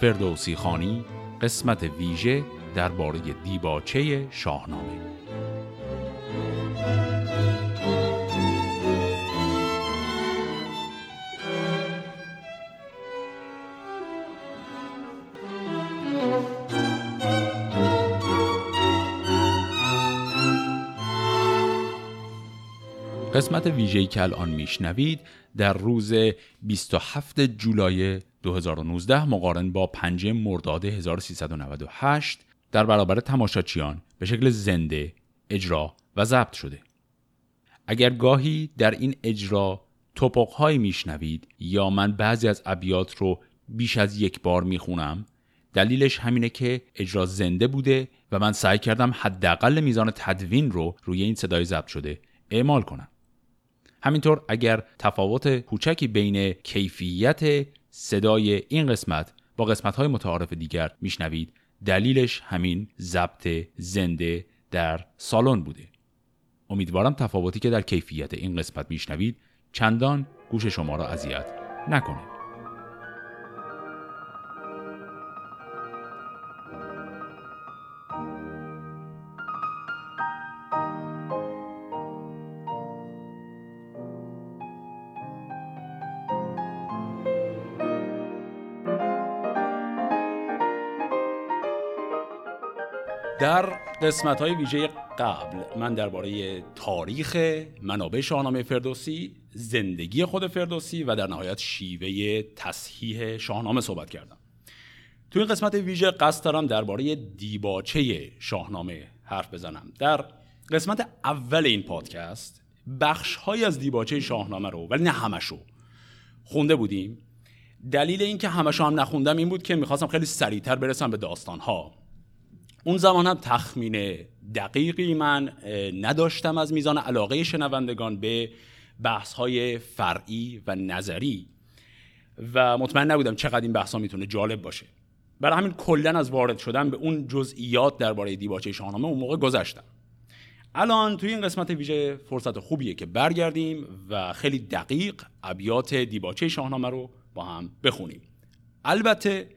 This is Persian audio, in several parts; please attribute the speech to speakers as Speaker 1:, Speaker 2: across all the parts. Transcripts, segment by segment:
Speaker 1: فردوسی خانی قسمت ویژه درباره دیباچه شاهنامه. قسمت ویژه‌ای که الان میشنوید در روز 27 جولای 2019 مقارن با 5 مرداد 1398 در برابر تماشاچیان به شکل زنده اجرا و ضبط شده. اگر گاهی در این اجرا توپقهایی میشنوید یا من بعضی از ابیات رو بیش از یک بار می‌خونم دلیلش همینه که اجرا زنده بوده و من سعی کردم حداقل میزان تدوین رو روی این صدای ضبط شده اعمال کنم. همینطور اگر تفاوت کوچکی بین کیفیت صدای این قسمت با قسمت های متعارف دیگر میشنوید. دلیلش همین ضبط زنده در سالن بوده. امیدوارم تفاوتی که در کیفیت این قسمت میشنوید چندان گوش شما را اذیت نکنه. در قسمت های ویژه قبل من درباره تاریخ منابع شاهنامه فردوسی زندگی خود فردوسی و در نهایت شیوه تصحیح شاهنامه صحبت کردم. توی این قسمت ویژه قصد دارم درباره دیباچه شاهنامه حرف بزنم. در قسمت اول این پادکست بخش های از دیباچه شاهنامه رو ولی نه همشو خونده بودیم. دلیل اینکه همشو هم نخوندم این بود که می‌خواستم خیلی سریعتر برسم به داستان ها اون زمان هم تخمین دقیقی من نداشتم از میزان علاقه شنوندگان به بحث های فرعی و نظری. و مطمئن نبودم چقدر این بحث ها می‌تونه جالب باشه. برای همین کلا از وارد شدن به اون جزئیات درباره دیباچه شاهنامه اون موقع گذشتم. الان توی این قسمت ویژه فرصت خوبیه که برگردیم و خیلی دقیق ابیات دیباچه شاهنامه رو با هم بخونیم. البته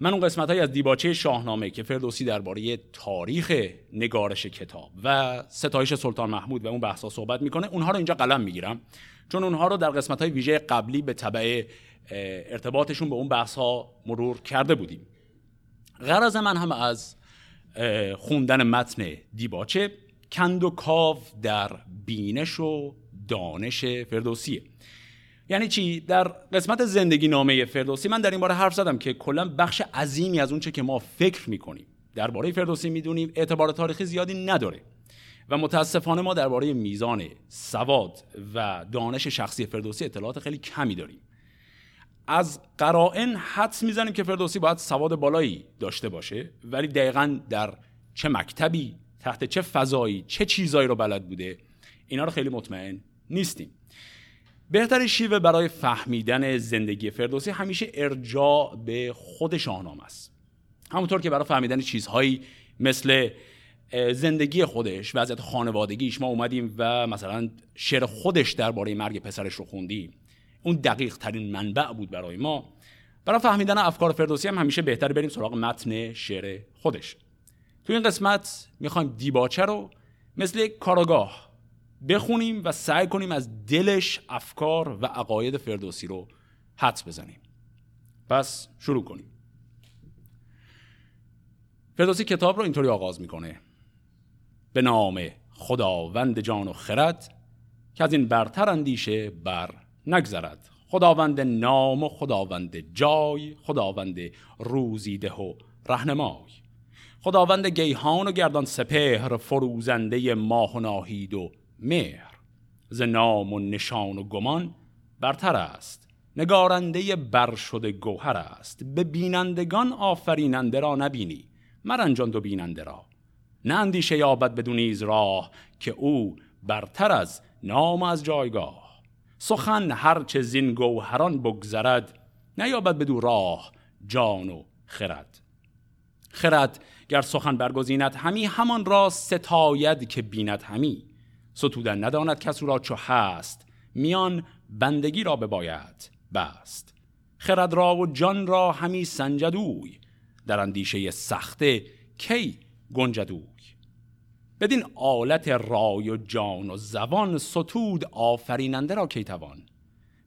Speaker 1: من اون قسمت های از دیباچه شاهنامه که فردوسی درباره تاریخ نگارش کتاب و ستایش سلطان محمود و اون بحثا صحبت می‌کنه اونها رو اینجا قلم می‌گیرم. چون اونها رو در قسمت های ویژه قبلی به طبع ارتباطشون به اون بحث ها مرور کرده بودیم. غرض من هم از خوندن متن دیباچه کند و کاو در بینش و دانش فردوسیه. یعنی چی؟ در قسمت زندگی نامه فردوسی من در این باره حرف زدم که کلا بخش عظیمی از اونچه که ما فکر می‌کنیم درباره فردوسی می‌دونیم اعتبار تاریخی زیادی نداره. و متاسفانه ما درباره میزان سواد و دانش شخصی فردوسی اطلاعات خیلی کمی داریم. از قرائن حدس می‌زنیم که فردوسی باید سواد بالایی داشته باشه ولی دقیقا در چه مکتبی تحت چه فضایی چه چیزایی رو بلد بوده اینا رو خیلی مطمئن نیستیم. بهترین شیوه برای فهمیدن زندگی فردوسی همیشه ارجاع به خود شاهنامه است. همونطور که برای فهمیدن چیزهایی مثل زندگی خودش وضعیت خانوادگیش ما اومدیم و مثلا شعر خودش درباره مرگ پسرش رو خوندیم. اون دقیق ترین منبع بود برای ما. برای فهمیدن افکار فردوسی هم همیشه بهتر بریم سراغ متن شعر خودش. تو این قسمت می‌خوایم دیباچه رو مثل کاراگاه بخونیم و سعی کنیم از دلش افکار و عقاید فردوسی رو حدس بزنیم. پس شروع کنیم. فردوسی کتاب رو اینطوری آغاز می‌کنه. به نام خداوند جان و خرد که از این برتر اندیشه بر نگذرد. خداوند نام و خداوند جای خداوند روزیده و رهنمای. خداوند گیهان و گردان سپهر فروزنده ماه و ناهید و مهر. ز نام و نشان و گمان برتر است. نگارنده بر شده گوهر است. به بینندگان آفریننده را نبینی. مرنجان دو بیننده را. نه اندیشه یابد بدون راه که او برتر از نام از جایگاه. سخن هرچه زین گوهران بگذرد نیابد بدو راه جان و خرد. خرد گر سخن برگزیند همی همان را ستاید که بیند همی. ستودن نداند کس را چو هست میان بندگی را باید بست. خرد را و جان را همی سنجدوی در اندیشه سخته کی گنجدوی بدین آلت رای و جان و زبان ستود آفریننده را کی توان؟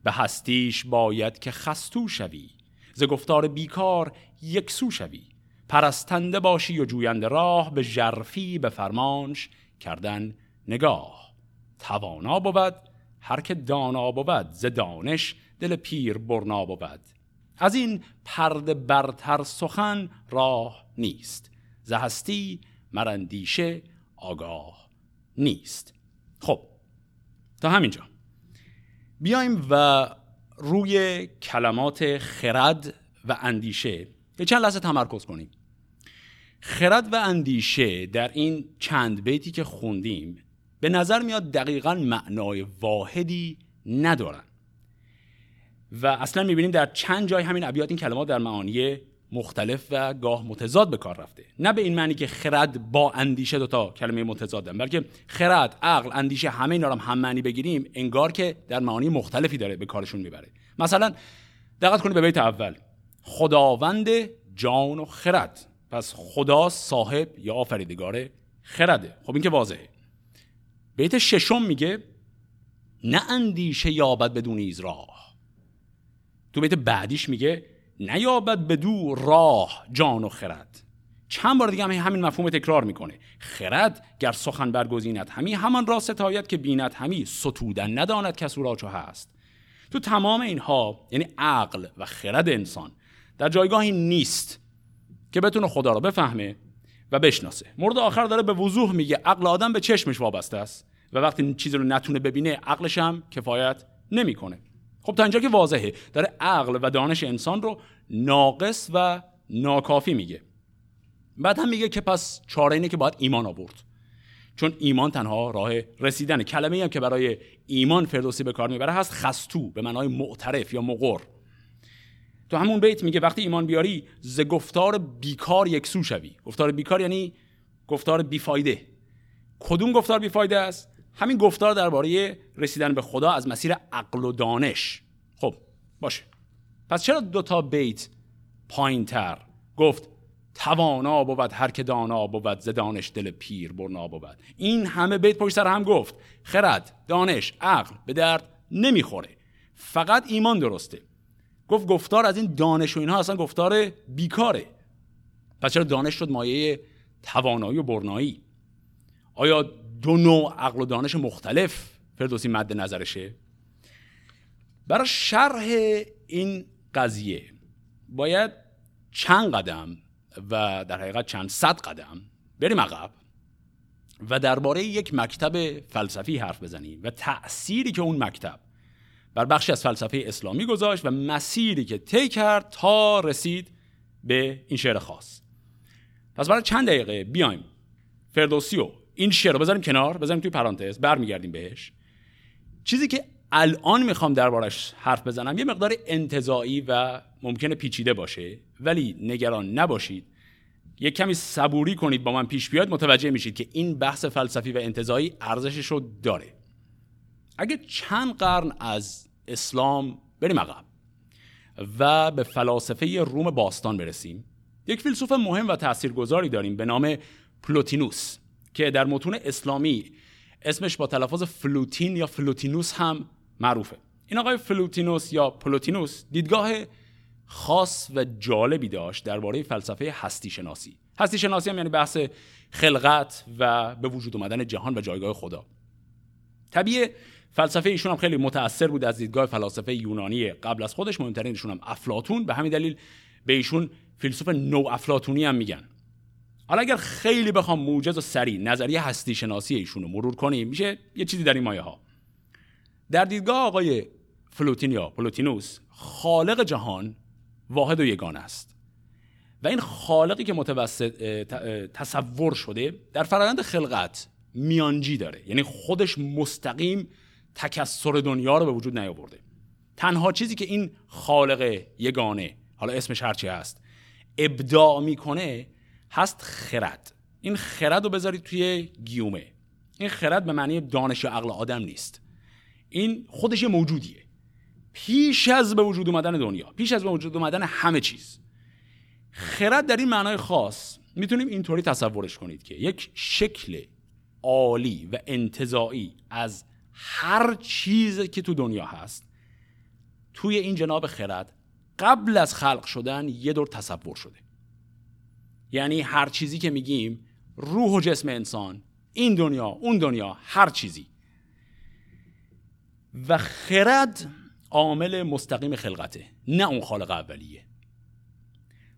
Speaker 1: به هستیش باید که خستو شوی ز گفتار بیکار یک سو شوی. پرستنده باشی و جوینده راه به جرفی به فرمانش کردن نگاه. توانا بود هر که دانا بود ز دانش دل پیر برنا بود. از این پرد برتر سخن راه نیست ز هستی مرندیشه آگاه نیست. خب تا همینجا. بیایم و روی کلمات خرد و اندیشه یه چند لحظه تمرکز کنیم. خرد و اندیشه در این چند بیتی که خوندیم به نظر میاد دقیقا معنای واحدی ندارن. و اصلا می‌بینیم در چند جای همین ابیات این کلمات در معانی مختلف و گاه متضاد به کار رفته. نه به این معنی که خرد با اندیشه دوتا کلمه متضادن بلکه خرد عقل اندیشه همه اینا رو هم, هم معنی بگیریم انگار که در معانی مختلفی داره به کارشون می‌بره. مثلا دقت کنید به بیت اول. خداوند جان و خرد. پس خدا صاحب یا آفریدگار خرده. خب این که واضحه. بیت ششم میگه نه اندیشه یابد بدون ایز راه تو بیت بعدیش میگه نیابد بدو راه جان و خرد. چند بار دیگه هم همین مفهوم تکرار می‌کنه. خرد گر سخن برگزیند همی همان را ستاید که بیند همی. ستودن نداند کس را چو هست. تو تمام اینها یعنی عقل و خرد انسان در جایگاهی نیست که بتونه خدا را بفهمه. و بشناسه. مورد آخر داره به وضوح میگه. عقل آدم به چشمش وابسته است و وقتی این چیزی رو نتونه ببینه عقلش هم کفایت نمی‌کنه. خب تا اینجا که واضحه. داره عقل و دانش انسان رو ناقص و ناکافی میگه. بعد هم میگه که پس چاره اینه که باید ایمان آورد. چون ایمان تنها راه رسیدن کلمه هم که برای ایمان فردوسی به کار می‌بره هست خستو به معنای معترف یا مقر. تو همون بیت میگه وقتی ایمان بیاری ز گفتار بیکار یکسو شوی. گفتار بیکار یعنی گفتار بیفایده. کدوم گفتار بیفایده است؟ همین گفتار درباره رسیدن به خدا از مسیر عقل و دانش. خب باشه. پس چرا دو تا بیت پایین تر گفت توانا بود هر که دانا بود ز دانش دل پیر برنا بود. این همه بیت پشت سر هم گفت خرد دانش عقل به درد نمی‌خوره. فقط ایمان درسته. گفت گفتار از این دانش و اینها اصلا گفتار بیکاره. پس چرا دانش شد مایه توانایی و برنایی؟ آیا دو نوع عقل و دانش مختلف فردوسی مد نظرشه؟ برای شرح این قضیه باید چند قدم و در حقیقت چند صد قدم بریم عقب و درباره یک مکتب فلسفی حرف بزنیم و تأثیری که اون مکتب بر بخشی از فلسفه اسلامی گذاشت و مسیری که طی کرد تا رسید به این شعر خاص. پس برای چند دقیقه بیایم. فردوسی و این شعر رو بذاریم کنار بذاریم توی پرانتز برمیگردیم بهش. چیزی که الان می‌خوام دربارش حرف بزنم یه مقدار انتظایی و ممکنه پیچیده باشه ولی نگران نباشید. یک کمی صبوری کنید با من پیش بیاد متوجه میشید که این بحث فلسفی و انتزاعی ارزشش رو داره. اگه چند قرن از اسلام بریم عقب. و به فلاسفه روم باستان برسیم. یک فیلسوف مهم و تاثیرگذاری داریم به نام پلوتینوس که در متون اسلامی اسمش با تلفظ فلوتین یا فلوتینوس هم معروفه. این آقای فلوتینوس یا پلوتینوس دیدگاه خاص و جالبی داشت درباره فلسفه هستی شناسی هستی شناسی هم یعنی بحث خلقت و به وجود اومدن جهان و جایگاه خدا. طبیعی فلسفه ایشون هم خیلی متاثر بود از دیدگاه فلاسفه یونانی قبل از خودش مهمترینشون هم افلاتون به همین دلیل به ایشون فیلسوف نو افلاتونی هم میگن. حالا اگر خیلی بخوام موجز و سریع نظریه هستی شناسی ایشون رو مرور کنیم میشه یه چیزی در این مایه ها. در دیدگاه آقای فلوتین یا پلوتینوس خالق جهان واحد و یگان است. و این خالقی که متوسط تصور شده در فرآیند خلقت میانجی داره. یعنی خودش مستقیم تکسر دنیا رو به وجود نیاورده. تنها چیزی که این خالق یگانه حالا اسمش هرچی هست ابداع می‌کنه هست خرد. این خرد رو بذارید توی گیومه. این خرد به معنی دانش و عقل آدم نیست. این خودش موجودیه. پیش از به وجود اومدن دنیا پیش از به وجود اومدن همه چیز. خرد در این معنای خاص می‌تونیم اینطوری تصورش کنید که یک شکل عالی و انتظایی از هر چیز که تو دنیا هست توی این جناب خرد قبل از خلق شدن یه دور تصور شده. یعنی هر چیزی که میگیم روح و جسم انسان این دنیا اون دنیا هر چیزی. و خرد عامل مستقیم خلقته نه اون خالق اولیه.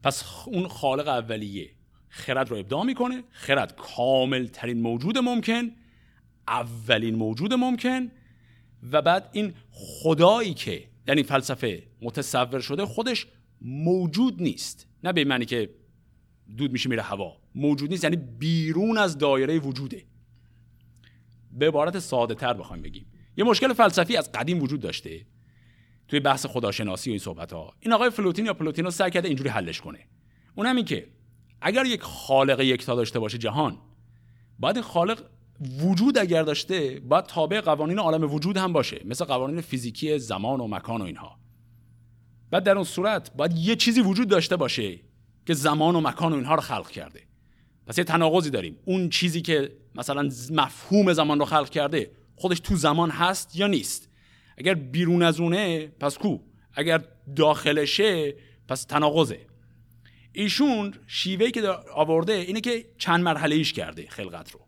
Speaker 1: پس اون خالق اولیه خرد رو ابداع می‌کنه خرد کامل ترین موجود ممکن اولین موجود ممکن و بعد این خدایی که این فلسفه متصور شده خودش موجود نیست. نه به معنی که دود میشه میره هوا. موجود نیست یعنی بیرون از دایره وجوده. به عبارت ساده تر بخوایم بگیم. یه مشکل فلسفی از قدیم وجود داشته توی بحث خداشناسی و این صحبت ها این آقای فلوتین یا پلوتینو سعی کرده اینجوری حلش کنه. اون این که اگر یک خالق یکتا داشته باشه جهان باید این خالق وجود اگر داشته باید تابع قوانین عالم وجود هم باشه مثل قوانین فیزیکی زمان و مکان و اینها. بعد در اون صورت باید یه چیزی وجود داشته باشه که زمان و مکان و اینها رو خلق کرده. پس یه تناقضی داریم. اون چیزی که مثلا مفهوم زمان رو خلق کرده خودش تو زمان هست یا نیست؟ اگر بیرون از اونه پس کو؟ اگر داخلشه پس تناقضه. ایشون شیوهی که آورده اینه که چند مرحله ایش کرده خلقت رو.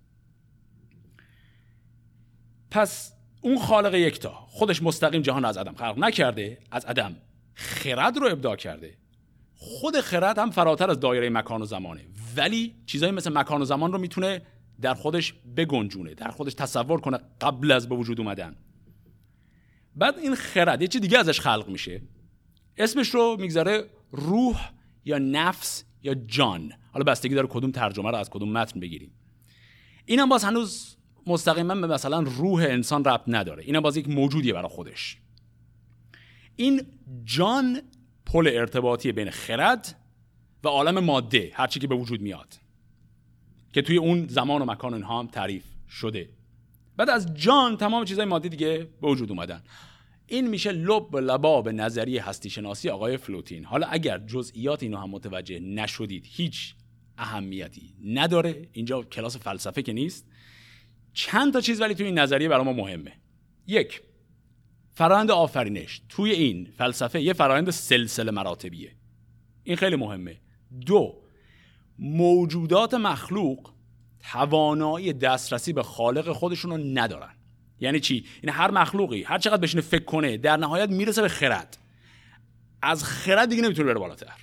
Speaker 1: پس اون خالق یکتا خودش مستقیم جهان از عدم خلق نکرده از عدم خرد رو ابداع کرده. خود خرد هم فراتر از دایره مکان و زمانه. ولی چیزایی مثل مکان و زمان رو می‌تونه در خودش بگنجونه در خودش تصور کنه قبل از به وجود اومدن. بعد این خرد یه چی دیگه ازش خلق میشه. اسمش رو می‌گذاره روح یا نفس یا جان. حالا بستگی داره کدوم ترجمه رو از کدوم متن بگیریم. اینم باز هنوز مستقیما به مثلا روح انسان ربط نداره. اینم باز یک موجودیه برای خودش. این جان پل ارتباطی بین خرد و عالم ماده هرچی که به وجود میاد که توی اون زمان و مکان اینها هم تعریف شده. بعد از جان تمام چیزهای مادی دیگه به وجود اومدن. این میشه لب لباب نظریه هستی شناسی آقای فلوتین. حالا اگر جزئیات اینو هم متوجه نشدید هیچ اهمیتی نداره. اینجا کلاس فلسفه که نیست. چند تا چیز ولی توی این نظریه برای ما مهمه. یک فرایند آفرینش. توی این فلسفه یه فرایند سلسله مراتبیه. این خیلی مهمه. دو موجودات مخلوق توانایی دسترسی به خالق خودشون رو ندارن. یعنی چی؟ این هر مخلوقی هر چقدر بشینه فکر کنه در نهایت می‌رسه به خرد. از خرد دیگه نمی‌تونه بره بالاتر.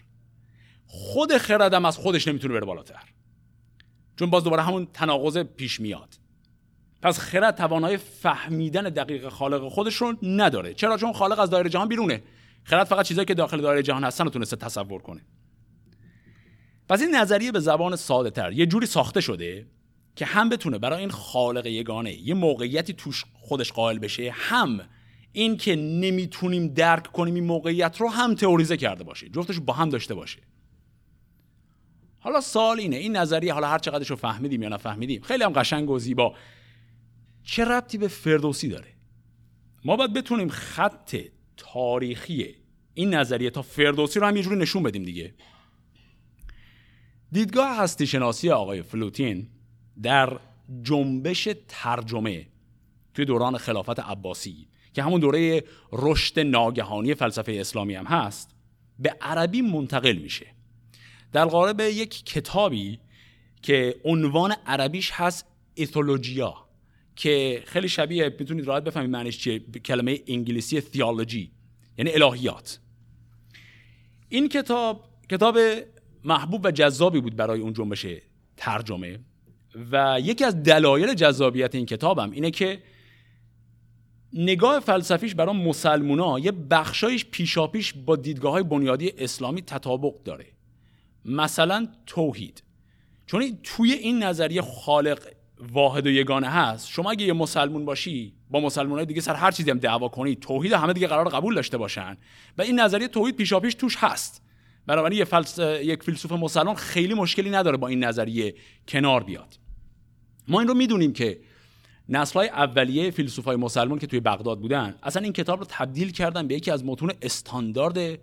Speaker 1: خود خردم از خودش نمی‌تونه بره بالاتر. چون باز دوباره همون تناقض پیش میاد. پس خرد توانایی فهمیدن دقیق خالق خودش رو نداره. چرا؟ چون خالق از دایره جهان بیرونه. خرد فقط چیزایی که داخل دایره جهان هستن رو تونسته تصور کنه. پس این نظریه به زبان ساده تر یه جوری ساخته شده که هم بتونه برای این خالق یگانه یه موقعیتی توش خودش قائل بشه هم این که نمی‌تونیم درک کنیم این موقعیت رو هم تئوریزه کرده باشه جفتش با هم داشته باشه. حالا سال اینه این نظریه حالا هر چقدرش رو فهمیدیم یا نفهمیدیم خیلی هم قشنگ و زیبا. چه ربطی به فردوسی داره؟ ما باید بتونیم خط تاریخی این نظریه تا فردوسی رو هم یه جوری نشون بدیم دیگه. دیدگاه هستی شناسی آقای فلوتین در جنبش ترجمه توی دوران خلافت عباسی که همون دوره رشد ناگهانی فلسفه اسلامی هم هست به عربی منتقل میشه. در قالب یک کتابی که عنوان عربیش هست ایثولوژیا که خیلی شبیه می‌تونید راحت بفهمید معنیش چیه. کلمه انگلیسی تیولوژی یعنی الهیات. این کتاب کتاب محبوب و جذابی بود برای اون جنبش ترجمه. و یکی از دلایل جذابیت این کتابم اینه که نگاه فلسفیش برای مسلمونا یه بخشایش پیشاپیش با دیدگاه های بنیادی اسلامی تطابق داره. مثلا توحید. چون توی این نظریه خالق واحد و یگانه هست. شما اگه یه مسلمون باشی با مسلمان های دیگه سر هر چیزی هم دعوا کنی توحید همه دیگه قرار قبول داشته باشن. و این نظریه توحید پیشاپیش توش هست. بنابراین یه فلس... یک فیلسوف مسلمان خیلی مشکلی نداره با این نظریه کنار بیاد. ما این رو می‌دونیم که نسل‌های اولیه فیلسوفای مسلمان که توی بغداد بودن اصلا این کتاب رو تبدیل کردن به یکی از متون استاندارد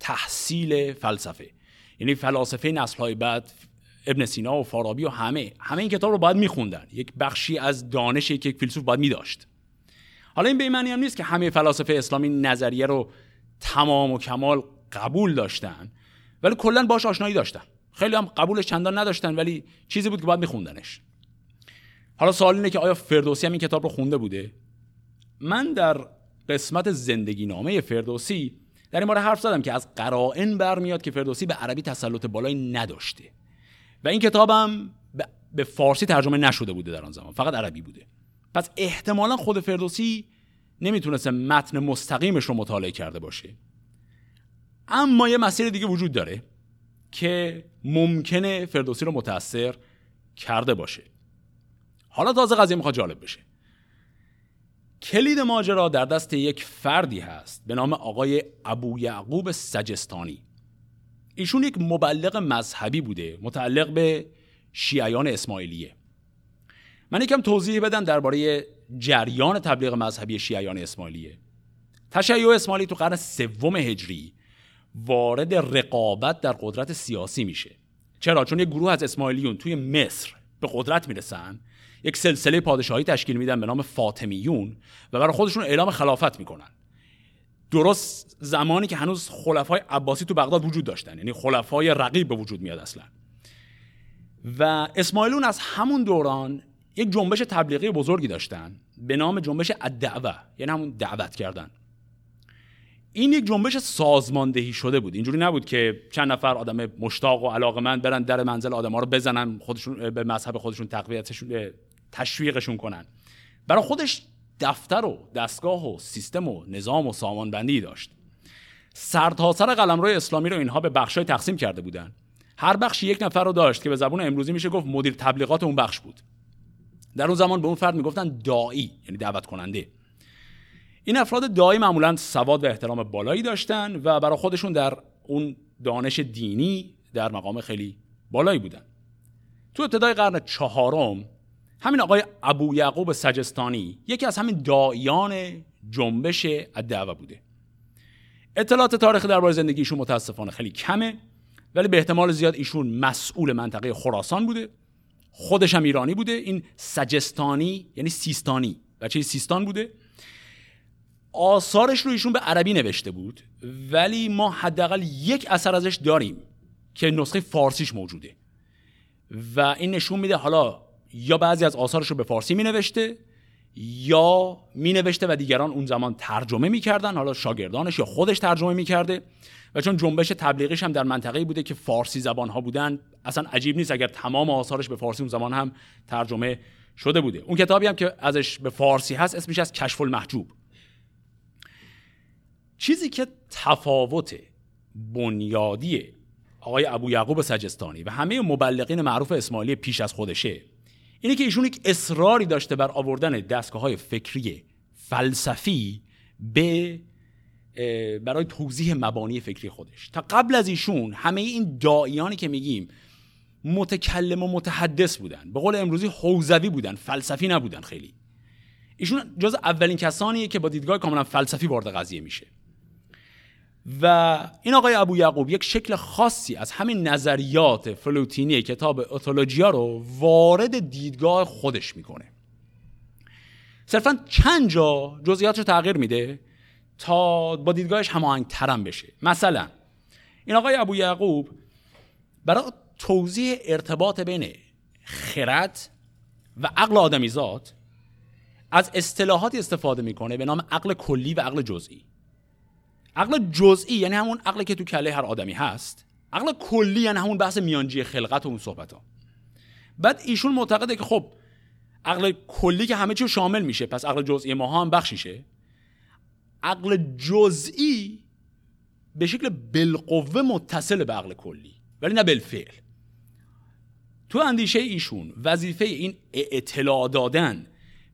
Speaker 1: تحصیل فلسفه. یعنی فلاسفه نسل‌های بعد ابن سینا و فارابی و همه. همه این کتاب رو باید میخوندن. یک بخشی از دانشی که یک فیلسوف باید میداشت. حالا این به معنی هم نیست که همه فلاسفه اسلامی نظریه رو تمام و کمال قبول داشتن ولی کلا باش آشنایی داشتن. خیلی هم قبولش چندان نداشتن ولی چیزی بود که باید میخوندنش. حالا سوال اینه که آیا فردوسی هم این کتاب رو خونده بوده؟ من در قسمت زندگی نامه فردوسی در این باره حرف زدم که از قرائن برمیاد که فردوسی به عربی تسلط بالایی نداشته. و این کتابم به فارسی ترجمه نشده بوده در آن زمان. فقط عربی بوده. پس احتمالا خود فردوسی نمی‌تونسته متن مستقیمش رو مطالعه کرده باشه. اما یه مسیر دیگه وجود داره که ممکنه فردوسی رو متاثر کرده باشه. حالا تازه قضیه می‌خواد جالب بشه. کلید ماجرا در دست یک فردی هست به نام آقای ابو یعقوب سجستانی. ایشون یک مبلغ مذهبی بوده متعلق به شیعیان اسماعیلیه. من یکم توضیح بدم درباره جریان تبلیغ مذهبی شیعیان اسماعیلیه. تشیع اسماعیلی تو قرن سوم هجری وارد رقابت در قدرت سیاسی میشه. چرا؟ چون یک گروه از اسماعیلیون توی مصر به قدرت می‌رسن یک سلسله پادشاهی تشکیل میدن به نام فاطمیون و برای خودشون اعلام خلافت می‌کنن. درست زمانی که هنوز خلفای عباسی تو بغداد وجود داشتن. یعنی خلفای رقیب به وجود میاد اصلا. و اسماعیلون از همون دوران یک جنبش تبلیغی بزرگی داشتن به نام جنبش الدعوه. یعنی همون دعوت کردن. این یک جنبش سازماندهی شده بود. اینجوری نبود که چند نفر آدم مشتاق و علاقمند برن در منزل آدم ها رو بزنن خودشون به مذهب خودشون تقویتشون تشویقشون کنن. برای خودش دفتر و دستگاه و سیستم و نظام و سامانبندی داشت. سرتاسر سر قلمرو اسلامی رو اینها به بخشای تقسیم کرده بودن. هر بخشی یک نفر رو داشت که به زبون امروزی میشه گفت مدیر تبلیغات اون بخش بود. در اون زمان به اون فرد می‌گفتن دایی یعنی دعوت کننده این افراد دایی معمولا سواد و احترام بالایی داشتن و برای خودشون در اون دانش دینی در مقام خیلی بالایی بودن. تو ابتدای قرن چهارم همین آقای ابو یعقوب سجستانی یکی از همین دایان جنبش الدعوه بوده. اطلاعات تاریخی درباره زندگی ایشون متاسفانه خیلی کمه ولی به احتمال زیاد ایشون مسئول منطقه خراسان بوده. خودش هم ایرانی بوده. این سجستانی یعنی سیستانی. بچه سیستان بوده. آثارش رو ایشون به عربی نوشته بود ولی ما حداقل یک اثر ازش داریم که نسخه فارسیش موجوده. و این نشون میده حالا یا بعضی از آثارش رو به فارسی می نوشته یا می نوشته و دیگران اون زمان ترجمه می‌کردن حالا شاگردانش یا خودش ترجمه می‌کرده. و چون جنبش تبلیغیش هم در منطقه بوده که فارسی زبان ها بودن اصلا عجیب نیست اگر تمام آثارش به فارسی اون زمان هم ترجمه شده بوده. اون کتابی هم که ازش به فارسی هست اسمش از کشف المحجوب چیزی که تفاوت بنیادی آقای ابو یعقوب سجستانی و همه مبلغین معروف اسماعیلی پیش از خودشه اینه که ایشون یک اصراری داشته بر آوردن دستگاه های فکری فلسفی به برای توضیح مبانی فکری خودش. تا قبل از ایشون همه این دایانی که میگیم متکلم و متحدث بودن به قول امروزی حوزوی بودن فلسفی نبودن خیلی. ایشون جز اولین کسانیه که با دیدگاه کاملا فلسفی وارد قضیه میشه. و این آقای ابو یعقوب یک شکل خاصی از همین نظریات فلوتینی کتاب اتولوژیا رو وارد دیدگاه خودش می‌کنه. صرفا چند جا جزئیات رو تغییر میده تا با دیدگاهش هماهنگ ترم بشه. مثلا این آقای ابو یعقوب برای توضیح ارتباط بین خرد و عقل آدمیزاد از اصطلاحاتی استفاده می‌کنه به نام عقل کلی و عقل جزئی. عقل جزئی یعنی همون عقلی که تو کله هر آدمی هست عقل کلی یعنی همون بحث میانجی خلقت و اون صحبت ها بعد ایشون معتقده که خب عقل کلی که همه چی شامل میشه پس عقل جزئی ما هم بخشیشه. عقل جزئی به شکل بالقوه متصل به عقل کلی ولی نه بالفعل. تو اندیشه ایشون وظیفه این اطلاع دادن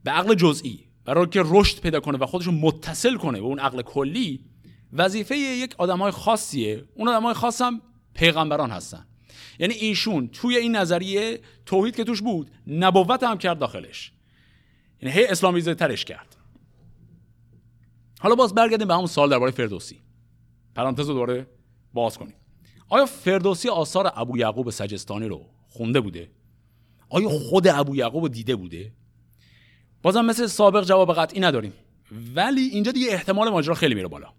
Speaker 1: به عقل جزئی برای که رشد پیدا کنه و خودشون متصل کنه به اون عقل کلی وظیفه یک آدمای خاصیه. اون آدمای خاص هم پیغمبران هستن. یعنی ایشون توی این نظریه توحید که توش بود نبوت هم کرد داخلش. یعنی هی اسلامیزه ترش کرد. حالا باز برگردیم به همون سال درباره فردوسی. پرانتز رو دوباره باز کنیم. آیا فردوسی آثار ابو یعقوب سجستانی رو خونده بوده؟ آیا خود ابو یعقوب دیده بوده؟ بازم مثل سابق جواب قطعی نداریم. ولی اینجا دیگه احتمال ماجرا خیلی میره بالا.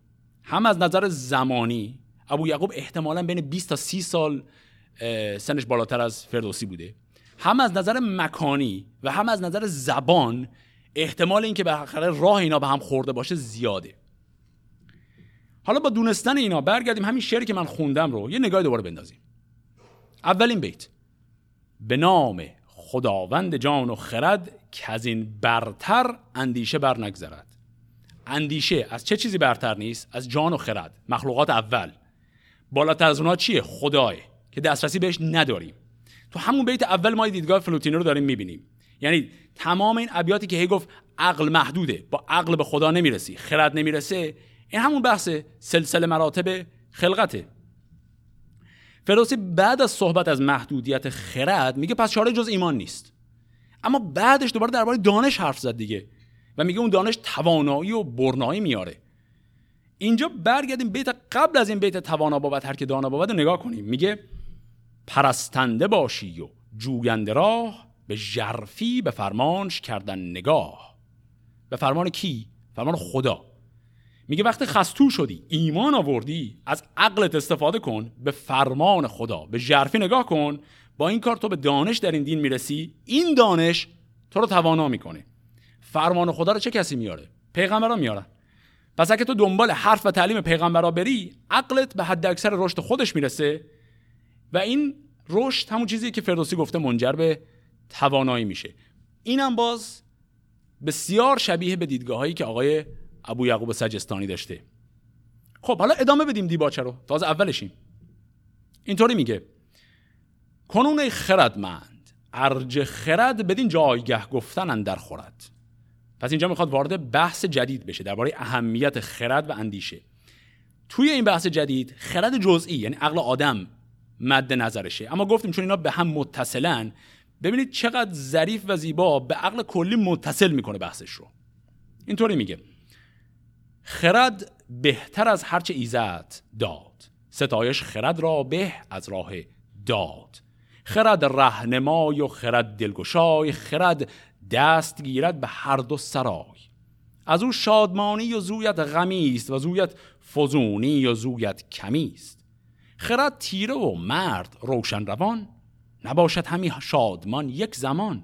Speaker 1: هم از نظر زمانی ابو یعقوب احتمالا بین 20 تا 30 سال سنش بالاتر از فردوسی بوده. هم از نظر مکانی و هم از نظر زبان احتمال اینکه به راه اینا به هم خورده باشه زیاده. حالا با دونستن اینا برگردیم همین شعری که من خوندم رو یه نگاه دوباره بندازیم. اولین بیت. به نام خداوند جان و خرد که از این برتر اندیشه بر نگذرد اندیشه از چه چیزی برتر نیست؟ از جان و خرد. مخلوقات اول. بالاتر از اونها چیه؟ خداه که دسترسی بهش نداریم. تو همون بیت اول ما دیدگاه فلوتینی رو داریم می‌بینیم. یعنی تمام این ابیاتی که هی گفت عقل محدوده. با عقل به خدا نمی‌رسی. خرد نمی‌رسه. این همون بحث سلسله مراتب خلقته. فردوسی بعد از صحبت از محدودیت خرد میگه پس چاره جز ایمان نیست. اما بعدش دوباره درباره دانش حرف زد دیگه. و میگه اون دانش توانایی و برنایی میاره. اینجا برگردیم بیت قبل از این بیت توانا بود هر که دانا بود نگاه کنیم. میگه پرستنده باشی و جوینده راه به ژرفی به فرمانش کردن نگاه. به فرمان کی؟ فرمان خدا. میگه وقتی خستو شدی ایمان آوردی از عقلت استفاده کن به فرمان خدا. به ژرفی نگاه کن با این کار تو به دانش در این دین می‌رسی. این دانش تو رو توانا می‌کنه. فرمان خدا رو چه کسی میاره؟ پیغمبران میارن. پس اگه تو دنبال حرف و تعلیم پیغمبرا بری عقلت به حد اکثر رشد خودش می‌رسه و این رشد همون چیزی که فردوسی گفته منجر به توانایی میشه. اینم باز بسیار شبیه به دیدگاه هایی که آقای ابو یعقوب سجستانی داشته. خب حالا ادامه بدیم دیباچه رو. تازه اولشیم. اینطوری میگه. کنون خردمند ارج خرد بدین جایگه گفتن اندر خورد. پس اینجا می‌خواد وارد بحث جدید بشه درباره اهمیت خرد و اندیشه. توی این بحث جدید خرد جزئی یعنی عقل آدم مد نظرشه. اما گفتیم چون اینا به هم متصلن ببینید چقدر ظریف و زیبا به عقل کلی متصل می‌کنه بحثش رو. اینطوری میگه. خرد بهتر از هرچه ایزد داد. ستایش خرد را به از راه داد. خرد رهنمای و خرد دلگشای خرد دست گیرد به هر دو سرای. از او شادمانی و زویت غمی است و زویت فزونی و زویت کمی است خرد تیره و مرد روشن روان نباشد همی شادمان یک زمان.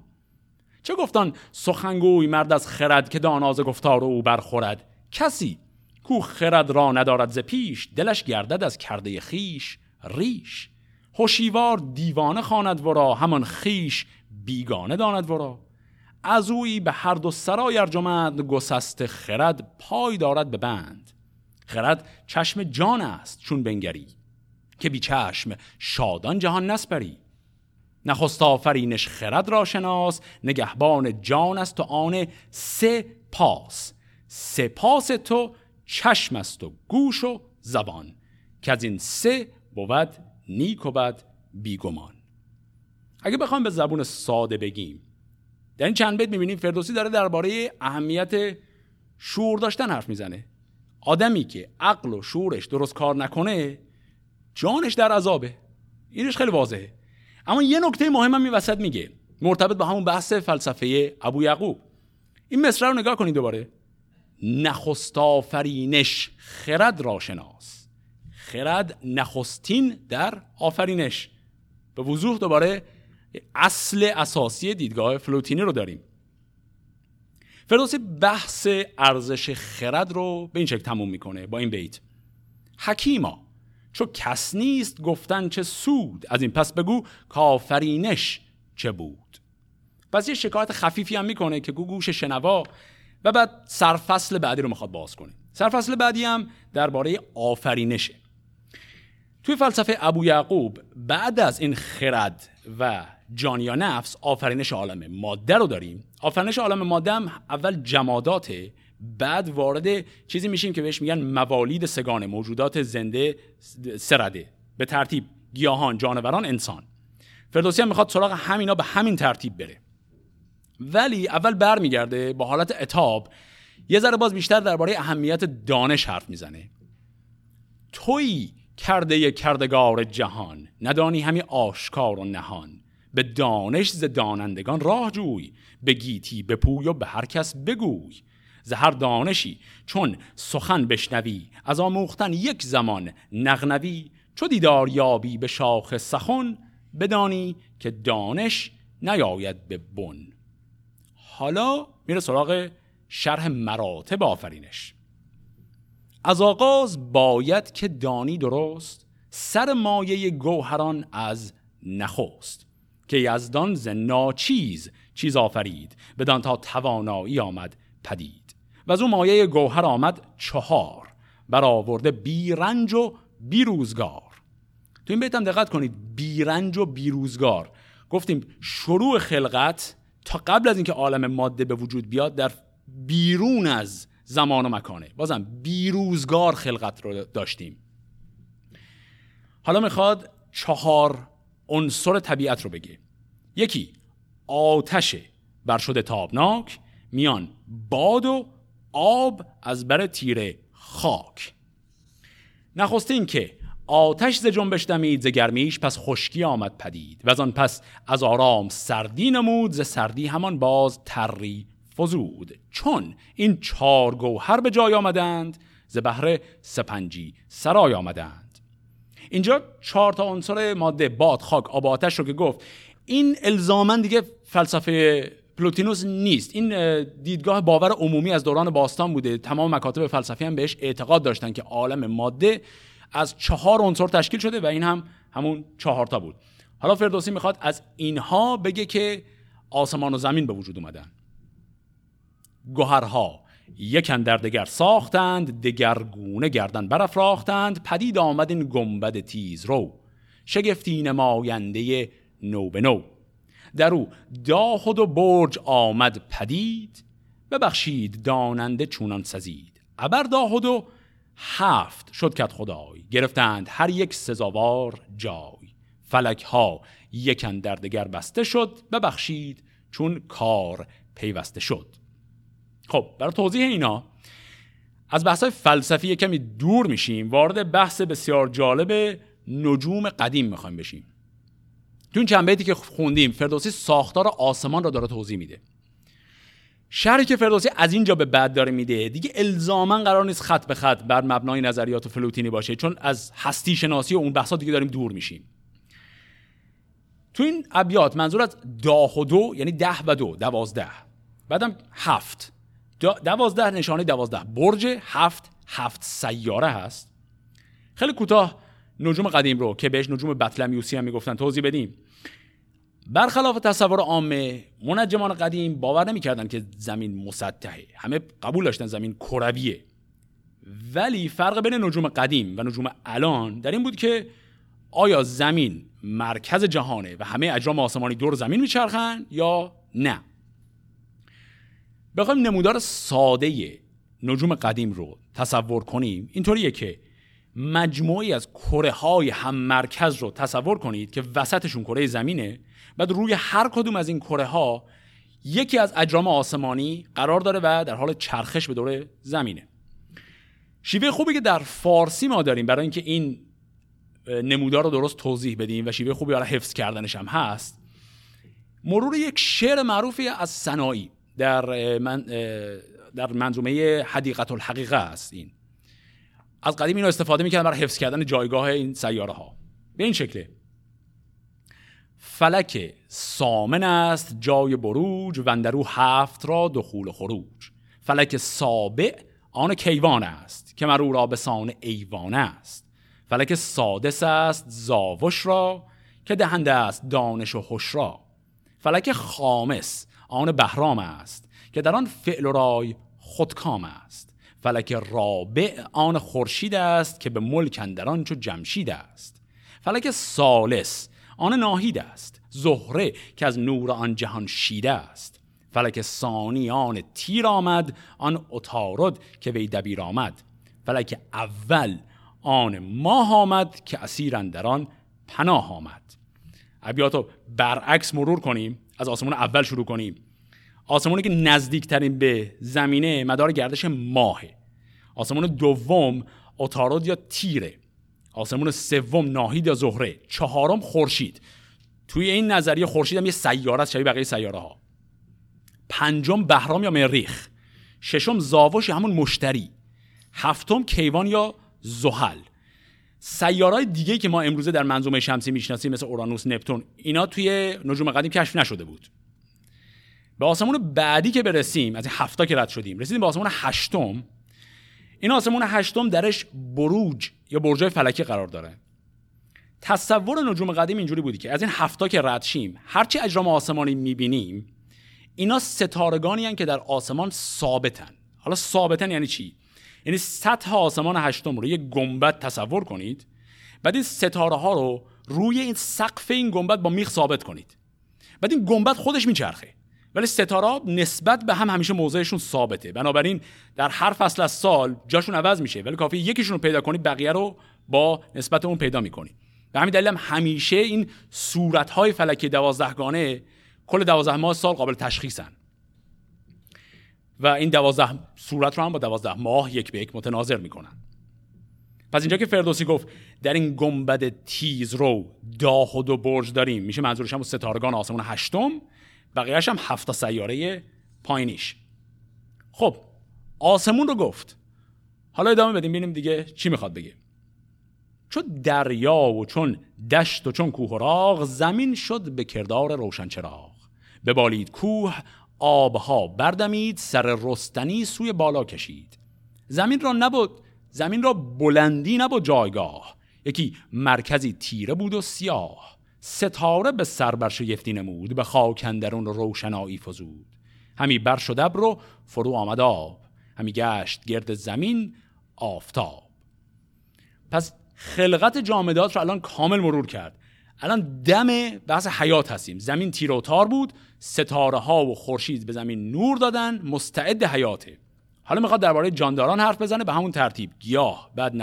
Speaker 1: چه گفتان سخنگوی مرد از خرد که داناز گفتار او برخورد؟ کسی کو خرد را ندارد ز پیش دلش گردد از کرده خیش ریش. هوشیوار دیوانه خواند ورا همان خیش بیگانه داند ورا. از اوی به هر دو سرای ارجمند گسست خرد پای دارد به بند. خرد چشم جان است چون بنگری که بی چشم شادان جهان نسپری. نخست آفرینش خرد را شناس نگهبان جان است و آن سه پاس. سپاس تو چشم است و گوش و زبان که از این سه بود نیک و بد بیگمان. اگه بخوام به زبون ساده بگیم در این چند بیت می‌بینیم فردوسی داره درباره اهمیت شور داشتن حرف می‌زنه. آدمی که عقل و شورش درست کار نکنه جانش در عذابه. اینش خیلی واضحه. اما یه نکته مهم هم وسط میگه. مرتبط به همون بحث فلسفه ابو یعقوب. این مصرع رو نگاه کنید دوباره. نخست آفرینش خرد را شناس. خرد نخستین در آفرینش. به وضوح دوباره اصل اساسی دیدگاه فلوتینی رو داریم. فردوسی بحث ارزش خرد رو به این شکل تموم می‌کنه با این بیت. حکیما چو کس نیست گفتن چه سود از این پس بگو کافرینش چه بود. پس یه شکایت خفیفی هم می‌کنه که گوش شنوا و بعد سرفصل بعدی رو می‌خواد باز کنه. سرفصل بعدی هم درباره آفرینشه. توی فلسفه ابو یعقوب بعد از این خرد و جان یا نفس آفرینش عالم ماده رو داریم. آفرینش عالم ماده هم اول جماداته بعد وارد چیزی میشیم که بهش میگن موالید سگانه موجودات زنده سرده. به ترتیب گیاهان جانوران انسان. فردوسی هم می‌خواد سراغ همینا به همین ترتیب بره. ولی اول برمیگرده با حالت اتاب یه ذره باز بیشتر درباره اهمیت دانش حرف می‌زنه. توی کرده کردگار جهان ندانی همی آشکار و نهان. به دانش ز دانندگان راه جوی به گیتی بپوی و به هر کس بگوی. ز هر دانشی چون سخن بشنوی از آموختن یک زمان نغنوی. چو دیدار یابی به شاخ سخن بدانی که دانش نیاید به بن. حالا میره سراغ شرح مراتب آفرینش. از آغاز باید که دانی درست سر مایه گوهران از نخست. که یزدان ز ناچیز چیز آفرید بدان تا توانایی آمد پدید. و از اون مایه گوهر آمد چهار برآورده بیرنج و بیروزگار. تو این بیتم دقت کنید بیرنج و بیروزگار. گفتیم شروع خلقت تا قبل از اینکه عالم ماده به وجود بیاد در بیرون از زمان و مکانه. بازم بیروزگار خلقت رو داشتیم. حالا می‌خواد چهار عنصر طبیعت رو بگه یکی آتش بر شده تابناک میان باد و آب از بر تیره خاک. نخستین که آتش ز جنبش دمید ز گرمیش پس خشکی آمد پدید. و آن پس از آرام سردی نمود ز سردی همان باز تری فزود. چون این چار گوهر به جای آمدند ز بهره سپنجی سرای آمدند. اینجا چهار تا عنصر ماده باد خاک آب آتش رو که گفت این الزاما دیگه فلسفه پلوتینوس نیست. این دیدگاه باور عمومی از دوران باستان بوده. تمام مکاتب فلسفی هم بهش اعتقاد داشتن که عالم ماده از چهار عنصر تشکیل شده و این هم همون چهار تا بود. حالا فردوسی می‌خواد از اینها بگه که آسمان و زمین به وجود اومدن. گوهرها یکن در دگر ساختند دگرگونه گردن برافراختند پدید آمد این گنبد تیز رو شگفتی نماینده نو به نو. در او داخد و برج آمد پدید ببخشید داننده چونان سزید. ابر داخد و هفت شد کت خدای گرفتند هر یک سزاوار جای. فلک ها یکن در دگر بسته شد ببخشید چون کار پیوسته شد. خب برای توضیح اینا از بحث فلسفی کمی دور میشیم. وارد بحث بسیار جالب نجوم قدیم می‌خوایم بشیم. تو این چند بیتی که خوندیم فردوسی ساختار آسمان را داره توضیح میده. شرحی که فردوسی از اینجا به بعد داره میده دیگه الزاما قرار نیست خط به خط بر مبنای نظریات فلوتینی باشه چون از هستی شناسی و اون بحثا دیگه داریم دور میشیم. تو این ابیات منظور از داه و دو یعنی ده و دو دوازده. بعدم هفت. دوازده نشانه دوازده. برج هفت هفت سیاره هست. خیلی کوتاه نجوم قدیم رو که بهش نجوم بطلمیوسی هم می‌گفتن توضیح بدیم. برخلاف تصور عامه منجمان قدیم باور نمی‌کردن که زمین مسطحه. همه قبول داشتن زمین کرویه. ولی فرق بین نجوم قدیم و نجوم الان در این بود که آیا زمین مرکز جهانه و همه اجرام آسمانی دور زمین میچرخن یا نه؟ بخوایم نمودار ساده نجوم قدیم رو تصور کنیم. اینطوریه که مجموعی از کره های هم مرکز رو تصور کنید که وسطشون کره زمینه. بعد روی هر کدوم از این کره ها یکی از اجرام آسمانی قرار داره و در حال چرخش به دور زمینه. شیوه خوبی که در فارسی ما داریم برای اینکه این نمودار رو درست توضیح بدیم و شیوه خوبی برای حفظ کردنش هم هست مرور یک شعر معروفی از سنایی در من در منظومه حدیقت الحقیقه است این. از قدیم اینو استفاده می‌کردن برای حفظ کردن جایگاه این سیاره ها به این شکله فلک سامن است جای بروج و اندرو هفت را دخول خروج. فلک سابع آن کیوان است که مرو را به سان ایوان است. فلک سادس است زاوش را که دهنده است دانش و هوش را. فلک خامس آن بهرام است که در آن فعل و رای خودکام است فلک رابع آن خورشید است که به ملک اندران چو جمشید است. فلک سالس آن ناهید است زهره که از نور آن جهان شیده است. فلک ثانی آن تیر آمد آن اتارد که وی دبیر آمد. فلک اول آن ماه آمد که اسیر اندران پناه آمد. ابیاتو برعکس مرور کنیم از آسمان اول شروع کنیم. آسمانی که نزدیکترین به زمینه مدار گردش ماهه. آسمان دوم اتارود یا تیره. آسمون سوم ناهید یا زهره. چهارم خورشید. توی این نظریه خورشید هم یه سیاره است شبیه بقیه سیاره ها پنجم بهرام یا مریخ. ششم زاوش همون مشتری. هفتم کیوان یا زحل. سیارهای دیگه که ما امروزه در منظومه شمسی می‌شناسیم مثل اورانوس نپتون اینا توی نجوم قدیم کشف نشده بود. به آسمون بعدی که برسیم از این هفتا که رد شدیم رسیدیم به آسمون هشتم. این آسمون هشتم درش بروج یا برجای فلکی قرار داره. تصور نجوم قدیم اینجوری بودی که از این هفتا که رد شیم هرچی اجرام آسمانی می‌بینیم اینا ستارگانی که در آسمان ثابتن. حالا ثابتن یعنی چی؟ یعنی سطح آسمان هشتم رو یه گنبد تصور کنید بعد این ستاره ها رو روی این سقف این گنبد با میخ ثابت کنید. بعد این گنبد خودش میچرخه. ولی ستاره نسبت به هم همیشه موضعشون ثابته. بنابراین در هر فصل از سال جاشون عوض میشه. ولی کافی یکیشون رو پیدا کنید بقیه رو با نسبت اون پیدا می‌کنید به همین دلیل هم همیشه این صورتهای فلکی دوازدهگانه کل دوازده ماه سال قابل تشخیصن. و این دوازده صورت رو هم با دوازده ماه یک به یک متناظر می‌کنن. پس اینجا که فردوسی گفت در این گنبد تیز رو داه و برج داریم میشه منظورش هم ستارگان آسمون هشتم. بقیهش هم هفت سیاره پایینیش. خب آسمون رو گفت. حالا ادامه بدیم ببینیم دیگه چی می‌خواد بگه. چون دریا و چون دشت و چون کوه و راغ زمین شد به کردار روشن چراغ. ببالید کوه آبها بردمید سر رستنی سوی بالا کشید. زمین را نبود زمین را بلندی نبود جایگاه. یکی مرکزی تیره بود و سیاه. ستاره به سر بر شگفتی نمود به خاک اندرون روشنایی فزود. همی بر شد رو فرو آمد آب همی گشت گرد زمین آفتاب. پس خلقت جامدات رو الان کامل مرور کرد. الان دم بحث حیات هستیم. زمین تیر و تار بود ستاره ها و خورشید به زمین نور دادن مستعد حیاته. حالا می‌خواد درباره جانداران حرف بزنه به همون ترتیب. گیاه بعد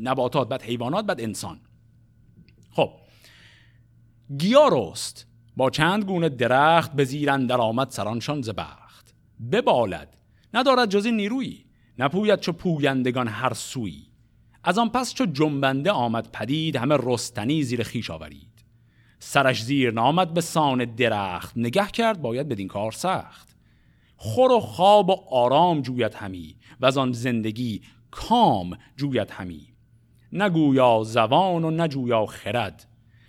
Speaker 1: نباتات بعد حیوانات بعد انسان. گیا رست. با چند گونه درخت به زیرن در آمد سرانشان زبخت. ببالد. ندارد جز نیرویی. نپوید چو پویندگان هر سوی از آن پس چو جنبنده آمد پدید همه رستنی زیر خیش آورید. سرش زیر نامد به سان درخت. نگه کرد باید بدین کار سخت. خور و خواب و آرام جوید همی و از آن زندگی کام جوید همی. نگویا زبان و نجویا خرد.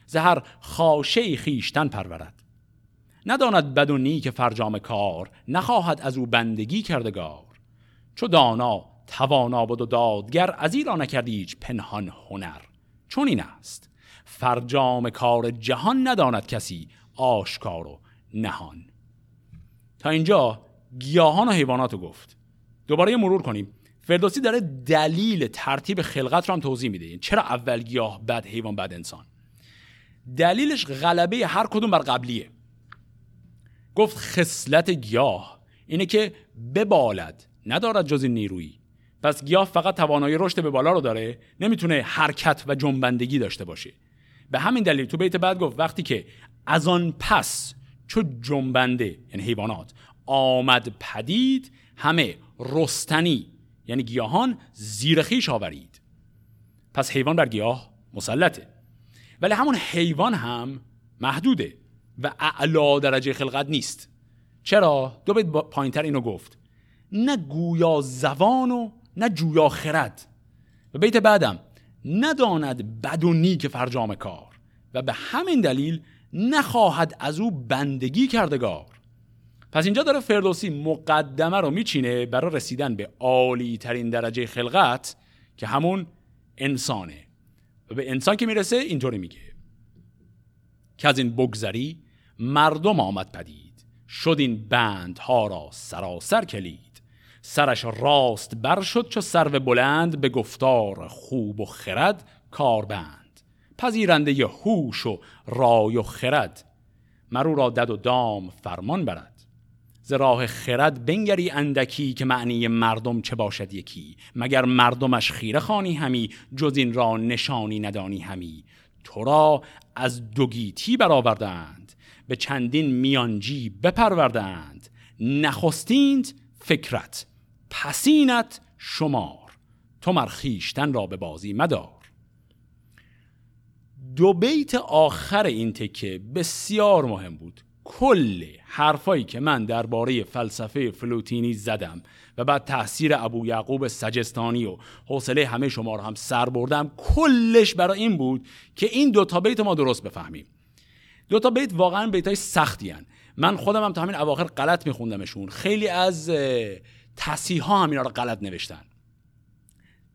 Speaker 1: زهر خاشه خیشتن پرورد. نداند بد و نیک فرجام کار نخواهد از او بندگی کردگار. چو دانا توانا بود و دادگر از ایرا نکردی هیچ پنهان هنر. چون این است. فرجام کار جهان نداند کسی آشکار و نهان. تا اینجا گیاهان و حیوانات رو گفت. دوباره مرور کنیم. فردوسی داره دلیل ترتیب خلقت رو هم توضیح میده. چرا اول گیاه بعد حیوان بعد انسان؟ دلیلش غلبه هر کدوم بر قبلیه. گفت خصلت گیاه. اینه که ببالد. ندارد جز نیرویی. پس گیاه فقط توانایی رشد به بالا رو داره نمی‌تونه حرکت و جنبندگی داشته باشه. به همین دلیل تو بیت بعد گفت وقتی که از آن پس چو جنبنده یعنی حیوانات آمد پدید همه رستنی یعنی گیاهان زیرخیش آورید. پس حیوان بر گیاه مسلطه. ولی همون حیوان هم محدوده و اعلا درجه خلقت نیست. چرا؟ دو بیت پایینتر اینو گفت. نه گویا زبان و نه جویا خرد. و بیت بعدم نداند بد و نیک فرجام کار و به همین دلیل نخواهد از او بندگی کردگار. پس اینجا داره فردوسی مقدمه رو میچینه برای رسیدن به عالی ترین درجه خلقت که همون انسانه. به انسان که می‌رسه اینطوری میگه. که از این بگذری مردم آمد پدید. شد این بندها را سراسر کلید. سرش راست بر شد چو سرو بلند به گفتار خوب و خرد کاربند. پذیرنده ی هوش و رای و خرد. مرو را دد و دام فرمان برد. ز راه خرد بنگری اندکی که معنی مردم چه باشد یکی مگر مردمش خیره خانی همی جز این را نشانی ندانی همی. تو را از دوگیتی برآوردند به چندین میانجی بپروردند. نخستینت فکرت پسینت شمار. تو مرخیشتن را به بازی مدار. دو بیت آخر این تکه بسیار مهم بود. کل حرفایی که من درباره فلسفه فلوتینی زدم و بعد تاثیر ابو یعقوب سجستانی و حوصله همه شما رو هم سر بردم کلش برای این بود که این دو تا بیت ما درست بفهمیم. دو تا بیت واقعا بیت های سختی هن. من خودم هم تا همین اواخر غلط میخوندمشون. خیلی از تصیح ها هم رو غلط نوشتن.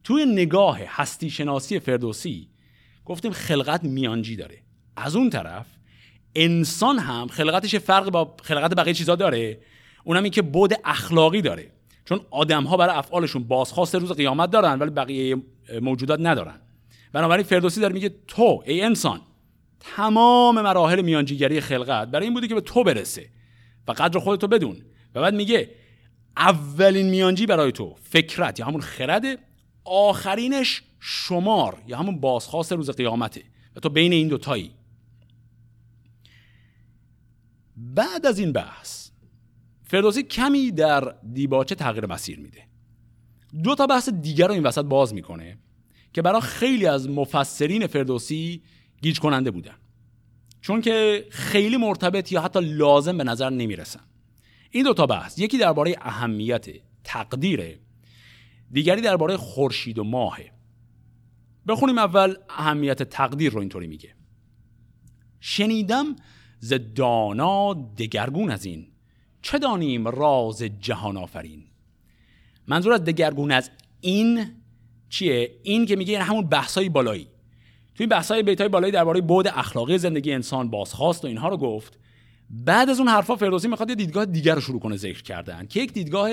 Speaker 1: توی نگاه هستی شناسی فردوسی گفتیم خلقت میانجی داره. از اون طرف انسان هم خلقتش فرق با خلقت بقیه چیزا داره. اونم این که بود اخلاقی داره. چون آدم ها برای افعالشون بازخواست روز قیامت دارن ولی بقیه موجودات ندارن. بنابراین فردوسی داره میگه تو ای انسان تمام مراحل میانجیگری خلقت برای این بوده که به تو برسه و قدر خودتو بدون. و بعد میگه اولین میانجی برای تو فکرت یا همون خرده آخرینش شمار یا همون بازخواست روز قیامته. و تو بین این دوتایی. بعد از این بحث فردوسی کمی در دیباچه تغییر مسیر میده. دو تا بحث دیگر رو این وسط باز می‌کنه که برای خیلی از مفسرین فردوسی گیج کننده بودن. چون که خیلی مرتبط یا حتی لازم به نظر نمی‌رسن. این دو تا بحث یکی درباره اهمیت تقدیره دیگری درباره خورشید و ماهه. بخونیم اول اهمیت تقدیر رو اینطوری میگه. شنیدم ز دانا دگرگون از این. چه دانیم راز جهان آفرین؟ منظور از دگرگون از این چیه؟ این که میگه این همون بحثای بالایی. توی بحثای بیتای بالایی درباره بود اخلاقی زندگی انسان بازخواست و اینها رو گفت. بعد از اون حرفا فردوسی می‌خواد یه دیدگاه دیگر رو شروع کنه ذکر کردن که یک دیدگاه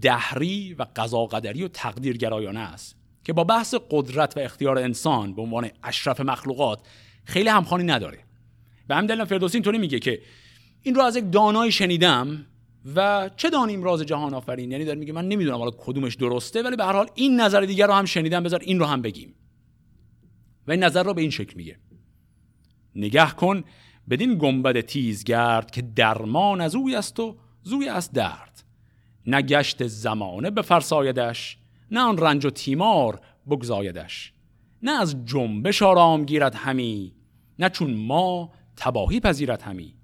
Speaker 1: دهری و قضا قدری و تقدیرگرایانه است که با بحث قدرت و اختیار انسان به عنوان اشرف مخلوقات خیلی همخوانی نداره. به همین دلیل فردوسی اینطوری میگه که این رو از یک دانایی شنیدم و چه دانیم راز جهان آفرین؟ یعنی داره میگه من نمی‌دونم حالا کدومش درسته ولی به هر حال این نظر دیگر رو هم شنیدم بذار این رو هم بگیم. و این نظر رو به این شکل میگه. نگه کن بدین گنبد تیزگرد که درمان از اوی است و زوی است درد. نگشت زمانه به فرسایدش نه آن رنج و تیمار بگزایدش. نه از جنبش آرام گیرد همی نه چون ما تباهی پذیرد همی.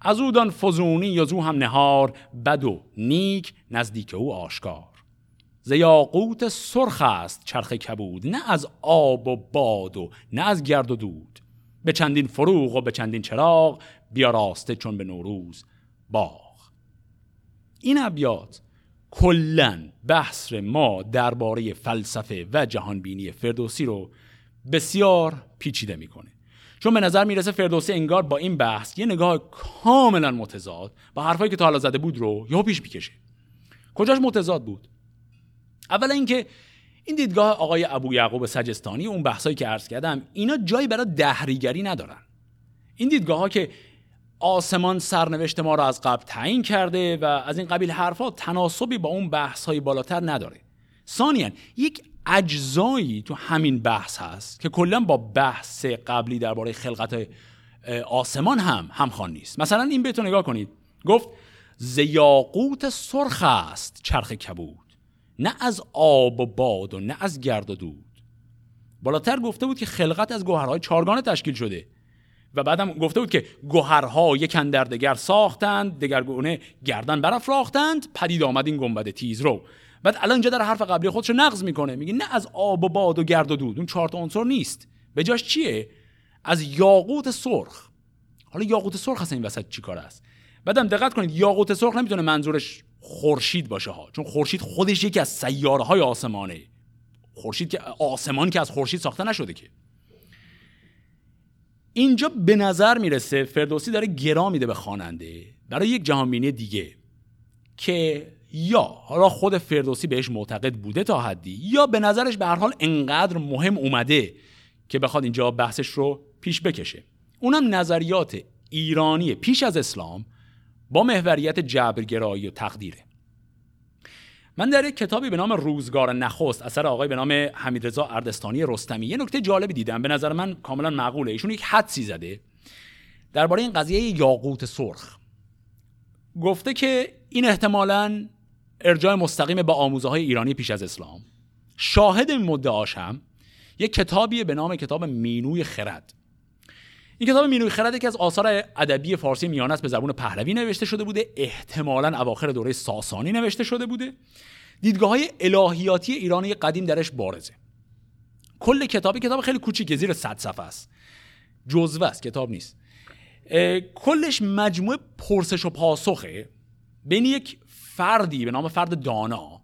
Speaker 1: از او دان فزونی یا زو هم نهار بد و نیک نزدیک او آشکار. ز یاقوت سرخ است چرخ کبود نه از آب و باد و نه از گرد و دود. به چندین فروغ و به چندین چراغ بیا راسته چون به نوروز باغ. این ابیات کلا بحث ما درباره فلسفه و جهانبینی فردوسی رو بسیار پیچیده می‌کنه. چون به نظر می‌رسه فردوسی انگار با این بحث یه نگاه کاملا متضاد با حرفایی که تا حالا زده بود رو یهو پیش می‌کشه. کجاش متضاد بود؟ اولا اینکه این دیدگاه آقای ابو یعقوب سجستانی اون بحثایی که عرض کردم اینا جایی برای دهریگری ندارن. این دیدگاه ها که آسمان سرنوشت ما رو از قبل تعیین کرده و از این قبیل حرفا تناسبی با اون بحث های بالاتر نداره. ثانیا یک اجزایی تو همین بحث هست که کلا با بحث قبلی درباره خلقت آسمان هم همخوان نیست. مثلا این بهتون نگاه کنید. گفت زیاقوت سرخ است چرخ کبود نه از آب و باد و نه از گرد و دود. بالاتر گفته بود که خلقت از گوهرهای چارگانه تشکیل شده. و بعدم گفته بود که گوهرها یکن در دگر ساختند دگرگونه گردن برافراختند پدید آمد این گنبد تیز رو. بعد الان اینجا در حرف قبلی خودش نقض می‌کنه. میگه نه از آب و باد و گرد و دود اون چهار تا عنصر نیست. به جاش چیه؟ از یاقوت سرخ. حالا یاقوت سرخ اصلا این وسط چیکار است؟ بعدم دقت کنید یاقوت سرخ نمی‌تونه منظورش خورشید باشه ها. چون خورشید خودش یکی از سیاره های آسمانه. خورشید که آسمان که از خورشید ساخته نشده که. اینجا به نظر می‌رسه فردوسی داره گرا میده به خواننده برای یک جهانبینی دیگه که یا حالا خود فردوسی بهش معتقد بوده تا حدی یا به نظرش به هر حال انقدر مهم اومده که بخواد اینجا بحثش رو پیش بکشه. اونم نظریات ایرانی پیش از اسلام با محوریت جبرگرایی و تقدیره. من در یک کتابی به نام روزگار نخست اثر آقای به نام حمیدرضا اردستانی رستمی یه نکته جالبی دیدم. به نظر من کاملا معقوله. ایشون یک حدسی زده درباره این قضیه یاقوت سرخ. گفته که این احتمالا ارجاع مستقیم به آموزه های ایرانی پیش از اسلام. شاهد این مدعاش هم یک کتابی به نام کتاب مینوی خرد. این کتاب مینوی خرد یکی از آثار ادبی فارسی میانه است به زبان پهلوی نوشته شده بوده. احتمالا اواخر دوره ساسانی نوشته شده بوده. دیدگاه های الهیاتی ایرانی قدیم درش بارزه. کل کتابی کتاب خیلی کوچیکه زیر 100 صفحه است. جزوه است کتاب نیست. کلش مجموعه پرسش و پاسخه. بین یک فردی به نام فرد دانا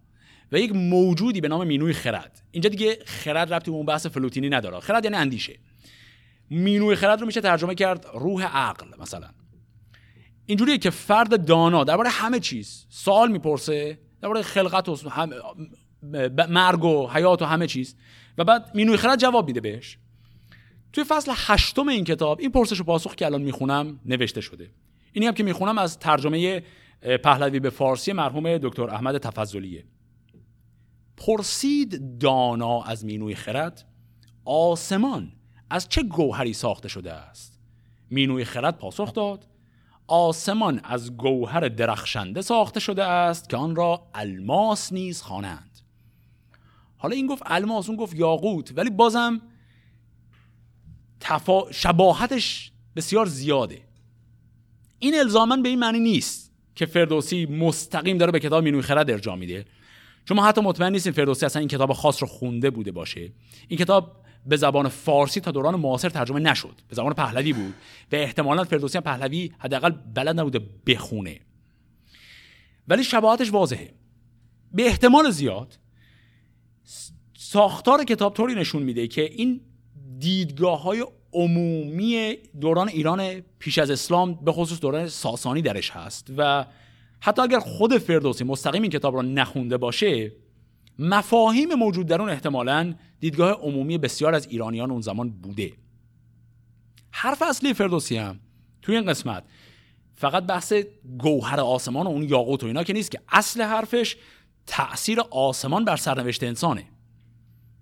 Speaker 1: و یک موجودی به نام مینوی خرد. اینجا دیگه خرد ربطی به اون بحث فلوتینی نداره. خرد یعنی اندیشه. مینوی خرد رو میشه ترجمه کرد روح عقل مثلا. اینجوریه که فرد دانا درباره همه چیز سوال می‌پرسه درباره خلقت و مرگ و حیات و همه چیز. و بعد مینوی خرد جواب میده بهش. توی فصل هشتم این کتاب این پرسش و پاسخ که الان می‌خونم نوشته شده. اینی هم که می‌خونم از ترجمه پهلوی به فارسی مرحوم دکتر احمد تفضلیه. پرسید دانا از مینوی خرد آسمان از چه گوهری ساخته شده است؟ مینوی خرد پاسخ داد آسمان از گوهر درخشنده ساخته شده است که آن را الماس نیز خوانند. حالا این گفت الماس اون گفت یاقوت ولی بازم تفا... شباهتش بسیار زیاده. این الزاما به این معنی نیست. که فردوسی مستقیم داره به کتاب مینوی خرد ارجاع میده. چون ما حتی مطمئن نیستیم فردوسی اصلا این کتاب خاص رو خونده بوده باشه. این کتاب به زبان فارسی تا دوران معاصر ترجمه نشد. به زبان پهلوی بود. و احتمالا فردوسی هم پهلوی حداقل بلد نبوده بخونه. ولی شباهتش واضحه. به احتمال زیاد ساختار کتاب طوری نشون میده که این دیدگاه های عمومی دوران ایران پیش از اسلام به خصوص دوران ساسانی درش هست و حتی اگر خود فردوسی مستقیم این کتاب را نخونده باشه مفاهیم موجود در اون احتمالا دیدگاه عمومی بسیار از ایرانیان اون زمان بوده. حرف اصلی فردوسی هم توی این قسمت فقط بحث گوهر آسمان و اون یاقوت و اینا که نیست که اصل حرفش تاثیر آسمان بر سرنوشت انسانه.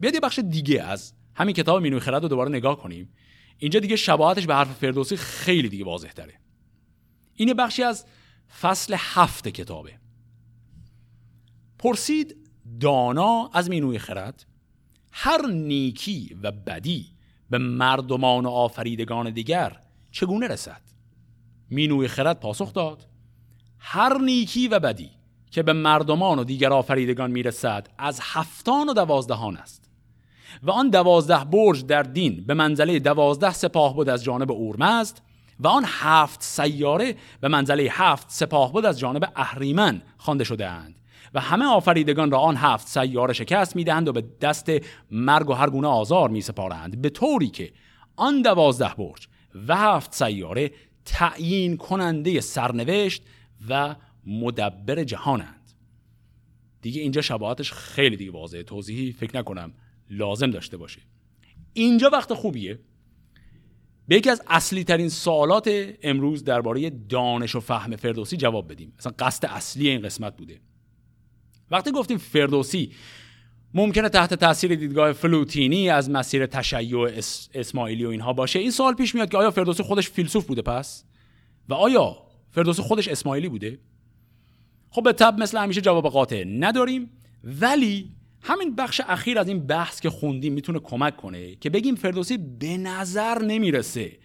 Speaker 1: بیاد یه بخش دیگه از همین کتاب مینوی خرد رو دوباره نگاه کنیم. اینجا دیگه شباهتش به حرف فردوسی خیلی دیگه واضح تره این بخشی از فصل هفت کتابه. پرسید دانا از مینوی خرد هر نیکی و بدی به مردمان و آفریدگان دیگر چگونه رسد؟ مینوی خرد پاسخ داد هر نیکی و بدی که به مردمان و دیگر آفریدگان می‌رسد از هفتان و دوازدهان است. و آن دوازده برج در دین به منزله دوازده سپاه بود از جانب اورمزد و آن هفت سیاره به منزله هفت سپاه بود از جانب اهریمن خوانده شده اند و همه آفریدگان را آن هفت سیاره شکست می‌دهند و به دست مرگ و هر گونه آزار می سپارند به طوری که آن دوازده برج و هفت سیاره تعیین کننده سرنوشت و مدبر جهانند. دیگه اینجا شباهتش خیلی دیگه واضحه توضیحی فکر نکنم. لازم داشته باشه اینجا وقت خوبیه. به یکی از اصلی ترین سوالات امروز درباره دانش و فهم فردوسی جواب بدیم. مثلا قصد اصلی این قسمت بوده. وقتی گفتیم فردوسی ممکنه تحت تاثیر دیدگاه فلوتینی از مسیر تشیع اسماعیلی و اینها باشه. این سوال پیش میاد که آیا فردوسی خودش فیلسوف بوده پس؟ و آیا فردوسی خودش اسماعیلی بوده؟ خب به تب مثل همیشه جواب قاطع نداریم. ولی همین بخش اخیر از این بحث که خوندیم می‌تونه کمک کنه که بگیم فردوسی به نظر نمی‌رسه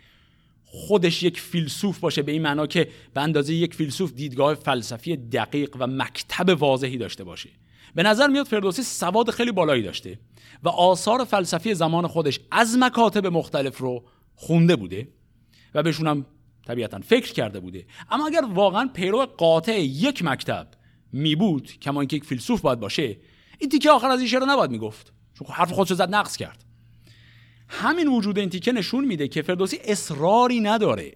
Speaker 1: خودش یک فیلسوف باشه به این معنا که به اندازه یک فیلسوف دیدگاه فلسفی دقیق و مکتب واضحی داشته باشه. به نظر میاد فردوسی سواد خیلی بالایی داشته و آثار فلسفی زمان خودش از مکاتب مختلف رو خونده بوده و بهشون هم طبیعتا فکر کرده بوده. اما اگر واقعا پیرو قاطع یک مکتب می بود کما اینکه یک فیلسوف باید باشه این تیکه آخر از این شعر نباید می‌گفت. چون حرف خودشو زد نقص کرد. همین وجود این تیکه نشون میده که فردوسی اصراری نداره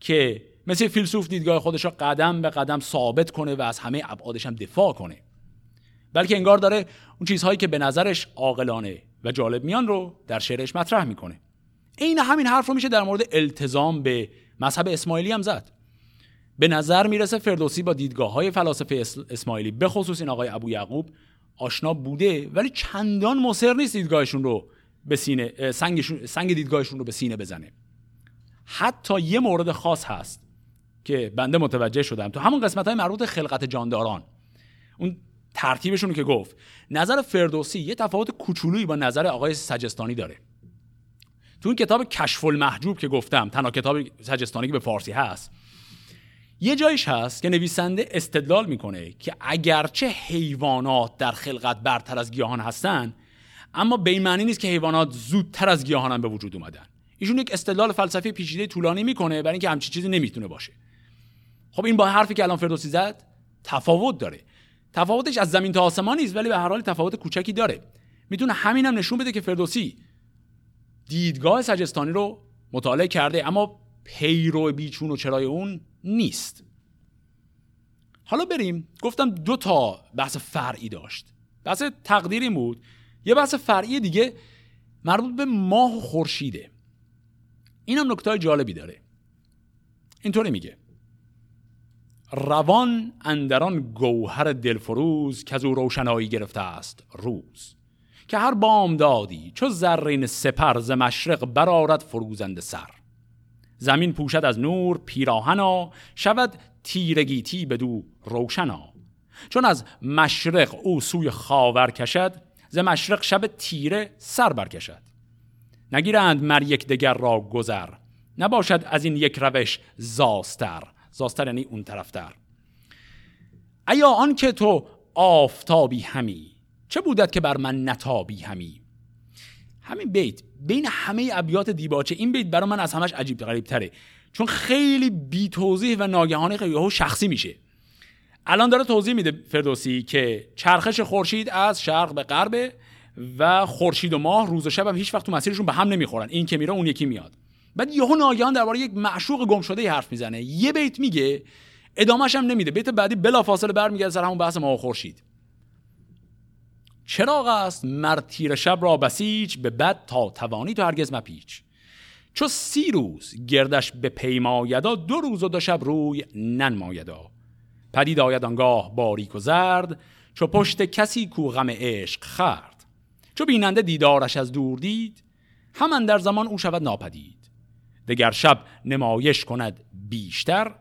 Speaker 1: که مثل فیلسوف دیدگاه خودش را قدم به قدم ثابت کنه و از همه ابعادش هم دفاع کنه. بلکه انگار داره اون چیزهایی که به نظرش عاقلانه و جالب میان رو در شعرش مطرح می‌کنه. عین همین حرف رو میشه در مورد التزام به مذهب اسماعیلی هم زد. به نظر می‌رسه فردوسی با دیدگاه های فلاسفه اسماعیلی به خصوص این آقای ابو یعقوب آشنا بوده ولی چندان مصر نیست دیدگاهشون رو به سینه سنگ دیدگاهشون رو به سینه بزنه. حتی یه مورد خاص هست که بنده متوجه شدم. تو همون قسمت های مربوط خلقت جانداران. اون ترتیبشون که گفت نظر فردوسی یه تفاوت کوچولویی با نظر آقای سجستانی داره. تو اون کتاب کشف المحجوب که گفتم تنها کتاب سجستانی که به فارسی هست یه جایش هست که نویسنده استدلال می‌کنه که اگرچه حیوانات در خلقت برتر از گیاهان هستن اما به این معنی نیست که حیوانات زودتر از گیاهان به وجود اومدن. ایشون یک استدلال فلسفی پیچیده طولانی می‌کنه برای اینکه همچین چیزی نمی‌تونه باشه. خب این با حرفی که الان فردوسی زد تفاوت داره. تفاوتش از زمین تا آسمان نیست ولی به هر حال تفاوت کوچکی داره. می‌تونه همینم نشون بده که فردوسی دیدگاه سجستانی رو مطالعه کرده اما پیرو بیچون و چرای اون نیست. حالا بریم. گفتم دو تا بحث فرعی داشت. بحث تقدیری بود. یه بحث فرعی دیگه مربوط به ماه و خورشیده. اینم نکته جالبی داره. اینطوری میگه. روان اندران گوهر دلفروز که از او روشنایی گرفته است روز. که هر بام دادی چو زرین سپر ز مشرق برارد فروزنده سر. زمین پوشد از نور پیراهنا شود تیرگیتی بدو روشنا. چون از مشرق او سوی خاور کشد ز مشرق شب تیره سر برکشد نگیرند مر یک دگر را گذر نباشد از این یک روش زاستر. زاستر یعنی اون طرفتر ایا آن که تو آفتابی همی چه بودت که بر من نتابی همی؟ همین بیت بین همه ابیات دیباچه این بیت برای من از همش عجیب غریب تره چون خیلی بی توضیح و ناگهانی خیلی شخصی میشه. الان داره توضیح میده فردوسی که چرخش خورشید از شرق به غرب و خورشید و ماه روز و شب هم هیچ وقت تو مسیرشون به هم نمی‌خورن. این که میره اون یکی میاد. بعد یهو ناگهان درباره یک معشوق گم شده حرف می‌زنه. یه بیت میگه ادامهش هم نمیده. بیت بعدی بلافاصله برمیگرده سر همون بحث ماه و خورشید. چراغ است مر تیر شب را بسیج به بد تا توانی تو هرگز مپیچ. چو سی روز گردش به پیمایدا دو روز و دو شب روی ننمایدا. پدید آید آنگاه باریک و زرد چو پشت کسی کو غم عشق خرد چو بیننده دیدارش از دور دید همان در زمان او شود ناپدید. دگر شب نمایش کند بیشتر.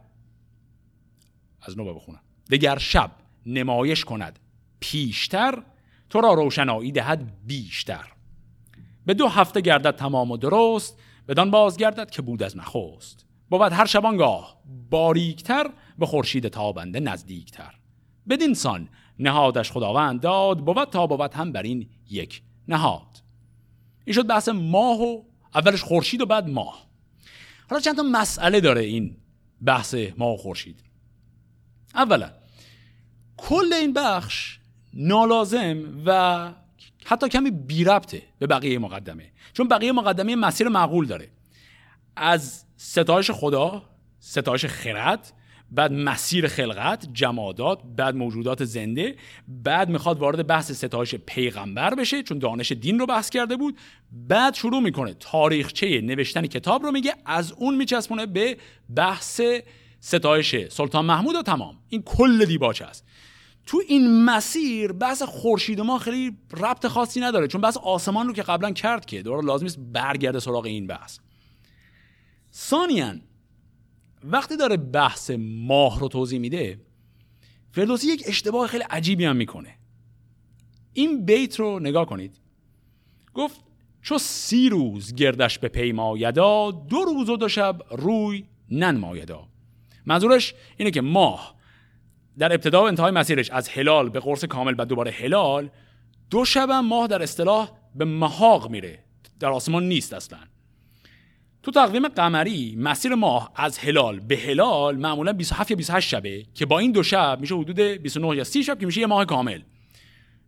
Speaker 1: از نو بخونم. دگر شب نمایش کند پیشتر. تو را روشنایی دهد بیشتر. به دو هفته گردد تمام و درست بدان بازگردد که بود از نخست. بود هر شبانگاه باریکتر به خورشید تابنده نزدیکتر. بدین سان نهادش خداوند داد بود تا بود هم بر این یک نهاد. این شد بحث ماه و اولش خورشید و بعد ماه. حالا چند تا مسئله داره این بحث ماه و خورشید. اولا کل این بخش نالازم و حتی کمی بی ربطه به بقیه مقدمه. چون بقیه مقدمه مسیر معقول داره. از ستایش خدا ستایش خرد بعد مسیر خلقت جمادات بعد موجودات زنده بعد می‌خواد وارد بحث ستایش پیغمبر بشه چون دانش دین رو بحث کرده بود. بعد شروع می‌کنه تاریخچه نوشتن کتاب رو میگه از اون میچسبونه به بحث ستایش سلطان محمود و تمام. این کل دیباچه است. تو این مسیر بحث خورشید ما خیلی ربط خاصی نداره چون بحث آسمان رو که قبلا کرد که دوباره لازم است برگرده سراغ این بحث. ثانیاً وقتی داره بحث ماه رو توضیح میده فردوسی یک اشتباه خیلی عجیبی هم می‌کنه. این بیت رو نگاه کنید. گفت چو سی روز گردش به پیمایدا دو روز و دو شب روی ننمایدا. منظورش اینه که ماه در ابتدا و انتهای مسیرش از هلال به قرص کامل و دوباره هلال دو شب ماه در اصطلاح به محاق میره. در آسمان نیست اصلا. تو تقویم قمری مسیر ماه از هلال به هلال معمولا 27 یا 28 شبه که با این دو شب میشه حدود 29 یا 30 شب که میشه یه ماه کامل.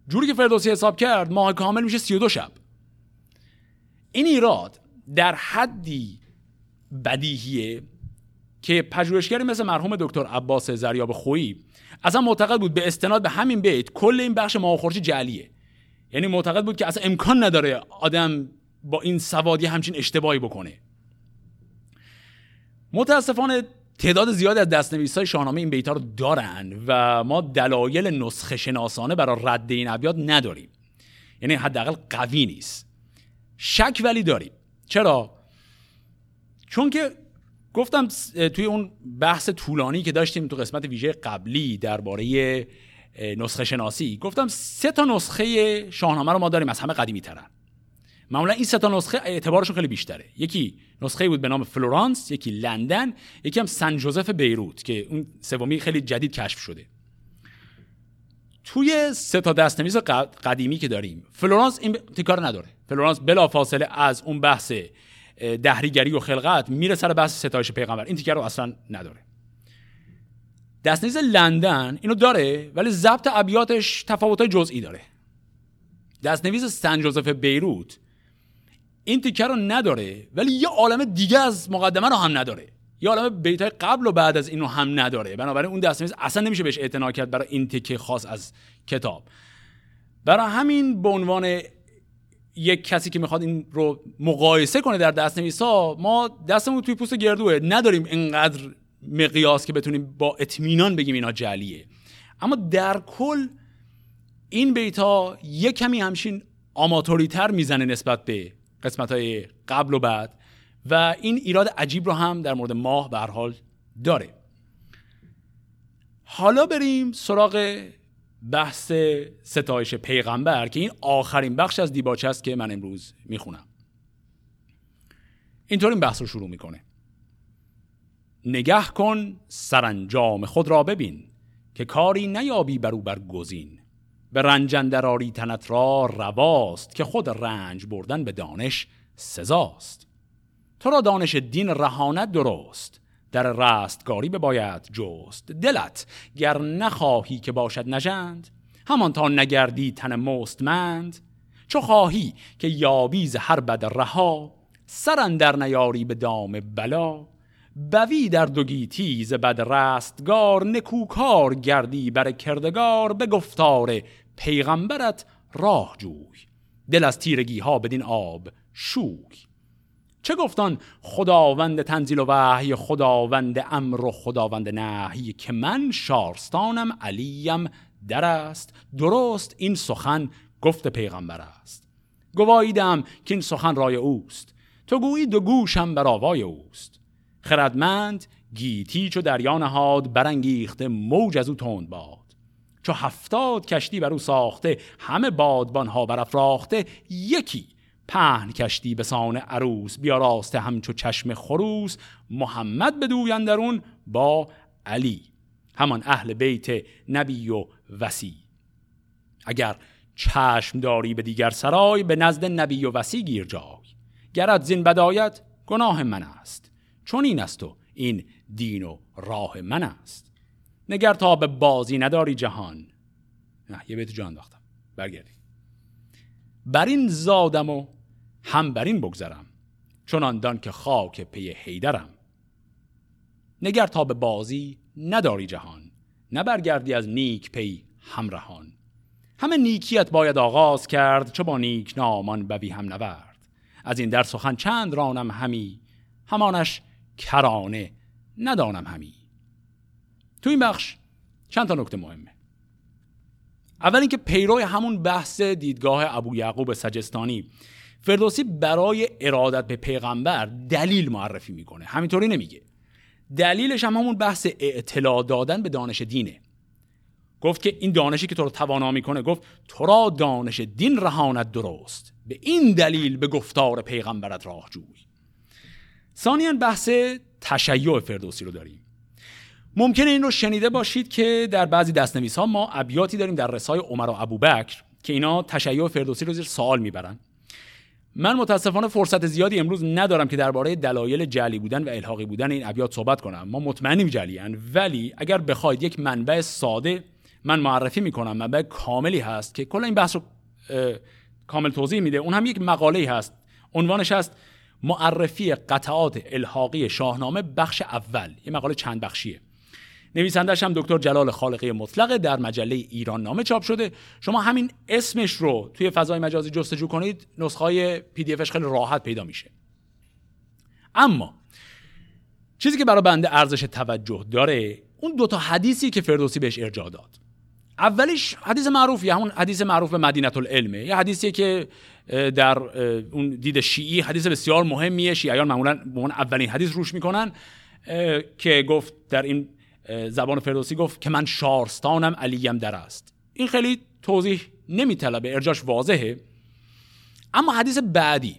Speaker 1: جوری که فردوسی حساب کرد ماه کامل میشه 32 شب. این ایراد در حدی بدیهیه. که پژوهشگری مثل مرحوم دکتر عباس زریاب خویی اصلا معتقد بود به استناد به همین بیت کل این بخش ماه جعلیه. یعنی معتقد بود که اصلا امکان نداره آدم با این سوادی همچین اشتباهی بکنه. متاسفانه تعداد زیادی از دستنویس های شاهنامه این بیتا رو دارن و ما دلایل نسخه شناسانه برای رد این ابیات نداریم. یعنی حداقل قوی نیست. شک ولی داریم. چرا؟ چون که گفتم توی اون بحث طولانی که داشتیم تو قسمت ویژه قبلی درباره نسخه شناسی گفتم سه تا نسخه شاهنامه رو ما داریم از همه قدیمی ترن معمولا این سه تا نسخه اعتبارشون خیلی بیشتره. یکی نسخه بود به نام فلورانس یکی لندن یکی هم سن جوزف بیروت که اون سومی خیلی جدید کشف شده. توی سه تا دستنویس قدیمی که داریم فلورانس این تیکه رو نداره. فلورانس بلا فاصله از اون بحث دهریگری و خلقت میره سر بحث ستایش پیغمبر. این تیکه رو اصلا نداره. دستنویس لندن اینو داره ولی ضبط ابیاتش تفاوت‌های جزئی داره. دستنویس سن جوزف بیروت این تیکه رو نداره ولی یه عالم دیگه از مقدمه رو هم نداره. یه عالم بیت قبل و بعد از اینو هم نداره. بنابراین اون دستنویس اصلا نمیشه بهش اعتنا کرد برای این تیکه خاص از کتاب. برای همین به عنوان یک کسی که می‌خواد این رو مقایسه کنه در دستنویس ها ما دستمون توی پوست گردوه. نداریم اینقدر مقیاس که بتونیم با اطمینان بگیم اینا جلیه اما در کل این بیت ها یک کمی همشین آماتوری تر می‌زنه نسبت به قسمت های قبل و بعد و این ایراد عجیب رو هم در مورد ماه به حال داره. حالا بریم سراغ بحث ستایش پیغمبر که این آخرین بخش از دیباچه است که من امروز می‌خونم. اینطور این بحث رو شروع می‌کنه. نگه کن سرانجام خود را ببین که کاری نیابی بر گزین به رنجندراری تنت را رواست که خود رنج بردن به دانش سزاست. تو را دانش دین رهانت درست. در رستگاری باید جست. دلت گر نخواهی که باشد نژند همان تا نگردی تن مستمند. چو خواهی که یابیز هر بد رها سرن در نیاری به دام بلا. بوی در دوگیتی ز بد رستگار نکوکار گردی بر کردگار. به گفتار پیغمبرت راه جوی دل از تیرگی ها بدین آب شوی. چه گفتان خداوند تنزیل و وحی خداوند امر و خداوند نهی که من شارستانم علیم در است. درست این سخن گفت پیغمبر است. گواییدم که این سخن رای اوست. تو گویی دو گوشم بر آوای اوست. خردمند گیتی چو دریا نهاد برانگیخته موج از او تند باد. چو هفتاد کشتی بر او ساخته همه بادبان ها برافراخته یکی پهن کشتی به سان عروس بیا راسته همچو چشم خروس. محمد بدوی درون با علی. همان اهل بیت نبی و وسی. اگر چشم داری به دیگر سرای به نزد نبی و وسی گیر جای. گرد زین بدایت گناه من است. چون این است و این دین و راه من است. نگر تا به بازی نداری جهان. نه یه بیت جان داختم برگردیم. بر این زادم و هم بر این بگذرم چون دان که خاک پی حیدرم. نگر تا به بازی نداری جهان نبرگردی از نیک پی همرهان. همه نیکیت باید آغاز کرد چه با نیک نامان بوی هم نورد. از این در سخن چند رانم همی همانش کرانه ندانم همی. تو این بخش چند تا نکته مهمه. اول اینکه پیرو همون بحث دیدگاه ابو یعقوب سجستانی. فردوسی برای ارادت به پیغمبر دلیل معرفی می‌کنه. همینطوری نمیگه. دلیلش هم همون بحث اطلاع دادن به دانش دینه. گفت که این دانشی که تو رو توانا می‌کنه گفت تو را دانش دین رهانت درست. به این دلیل به گفتار پیغمبرت راه جوی ثانیا بحث تشیع فردوسی رو داریم. ممکنه این رو شنیده باشید که در بعضی دستنویس ها ما ابیاتی داریم در رسای عمر و ابوبکر که اینا تشیع فردوسی رو زیر سوال می‌برن. من متاسفانه فرصت زیادی امروز ندارم که درباره دلایل جلی بودن و الحاقی بودن این ابیات صحبت کنم. ما مطمئنیم جلیان ولی اگر بخواید یک منبع ساده من معرفی می‌کنم منبع کاملی هست که کل این بحث رو کامل توضیح میده. اون هم یک مقاله هست. عنوانش هست معرفی قطعات الحاقی شاهنامه بخش اول. یه مقاله چند بخشیه؟ نویسندش هم دکتر جلال خالقی مطلقه در مجله ایران نامه چاپ شده. شما همین اسمش رو توی فضای مجازی جستجو کنید نسخه های پی دی خیلی راحت پیدا میشه. اما چیزی که برای بنده ارزش توجه داره اون دوتا حدیثی که فردوسی بهش ارجاع داد. اولیش حدیث معروفی همون حدیث معروف مدینه العلمه یه حدیثی که در اون دید شیعی حدیث بسیار مهمیه. شیعیان معمولا به اولین حدیث روش می‌کنن که گفت در این زبان فردوسی گفت که من شارستانم علیم در است. این خیلی توضیح نمیطلبه ارجاش واضحه. اما حدیث بعدی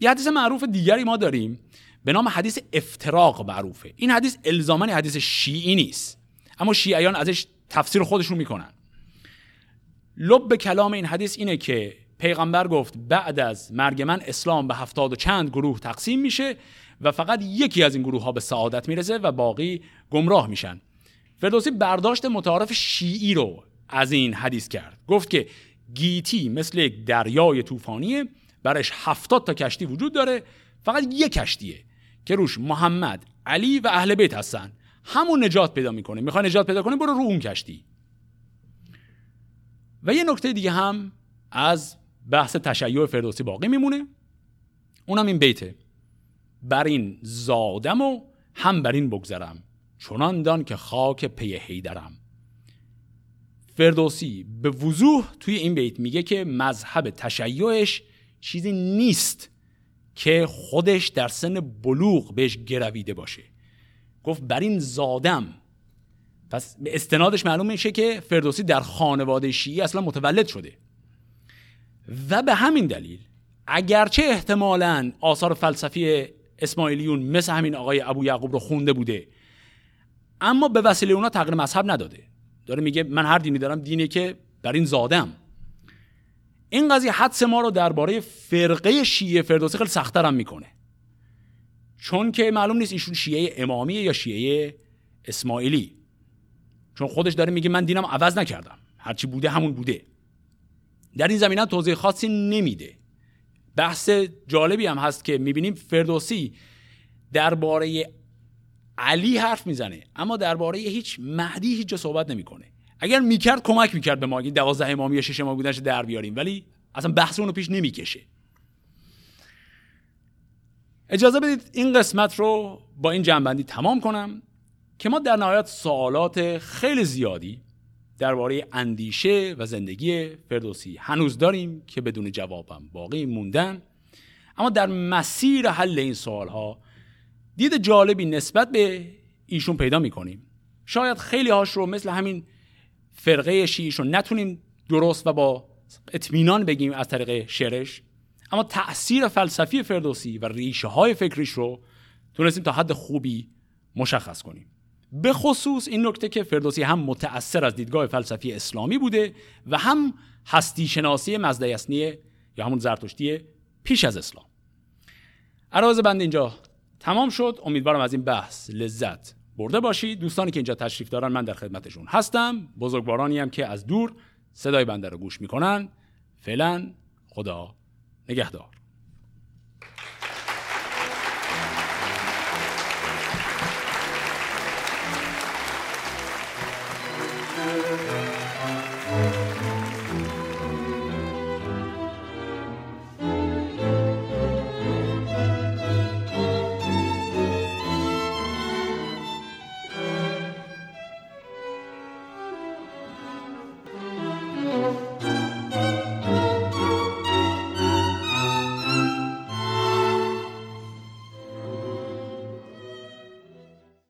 Speaker 1: یه حدیث معروف دیگری ما داریم به نام حدیث افتراق معروفه. این حدیث الزامن حدیث شیعی نیست. اما شیعیان ازش تفسیر خودشون می‌کنن. لب کلام این حدیث اینه که پیغمبر گفت بعد از مرگ من اسلام به هفتاد و چند گروه تقسیم میشه و فقط یکی از این گروه ها به سعادت می‌رسه و باقی گمراه میشن. فردوسی برداشت متعارف شیعی رو از این حدیث کرد. گفت که گیتی مثل یک دریای طوفانیه برش هفتاد تا کشتی وجود داره فقط یک کشتیه که روش محمد علی و اهل بیت هستن. همون نجات پیدا می‌کنه. می‌خوای نجات پیدا کنه برو رو اون کشتی. و یه نکته دیگه هم از بحث تشیع فردوسی باقی میمونه. اونم این بیته. بر این زادم و هم بر این بگذرم چنان دان که خاک پی هیدرم فردوسی به وضوح توی این بیت میگه که مذهب تشیعش چیزی نیست که خودش در سن بلوغ بهش گرویده باشه. گفت بر این زادم. پس به استنادش معلوم میشه که فردوسی در خانواده شیعی اصلا متولد شده. و به همین دلیل اگرچه احتمالا آثار فلسفی اسماعیلیون مثل همین آقای ابو یعقوب رو خونده بوده. اما به وسیله اونا تغییر مذهب نداده. داره میگه من هر دینی دارم دینی که بر این زادم. این قضیه حدس ما رو درباره فرقه شیعه فردوسی خیلی سختتر هم می‌کنه. چون که معلوم نیست ایشون شیعه امامیه یا شیعه اسماعیلی. چون خودش داره میگه من دینم عوض نکردم. هرچی بوده همون بوده. در این زمینه توضیح خاصی نمیده. بحث جالبی هم هست که می‌بینیم فردوسی درباره علی حرف می‌زنه اما درباره هیچ مهدی هیچ جا صحبت نمی‌کنه. اگر می‌کرد کمک می‌کرد به ما این دوازده امامی یا شش امامی بودنش در بیاریم. ولی اصلا بحث اونو پیش نمی‌کشه. اجازه بدید این قسمت رو با این جنبندی تمام کنم که ما در نهایت سوالات خیلی زیادی درباره اندیشه و زندگی فردوسی. هنوز داریم که بدون جوابم باقی موندن. اما در مسیر حل این سوال ها دید جالبی نسبت به ایشون پیدا می‌کنیم. شاید خیلی هاش رو مثل همین فرقه شیعیش رو نتونیم درست و با اطمینان بگیم از طریق شعرش. اما تأثیر فلسفی فردوسی و ریشه های فکریش رو تونستیم تا حد خوبی مشخص کنیم. به خصوص این نکته که فردوسی هم متأثر از دیدگاه فلسفی اسلامی بوده و هم هستی شناسی مزدیسنی یا همون زرتشتی پیش از اسلام. عراض بند اینجا تمام شد. امیدوارم از این بحث لذت برده باشید. دوستانی که اینجا تشریف دارن من در خدمتشون هستم. بزرگوارانی هم که از دور صدای بنده رو گوش می‌کنن. فعلا خدا نگهدار. Música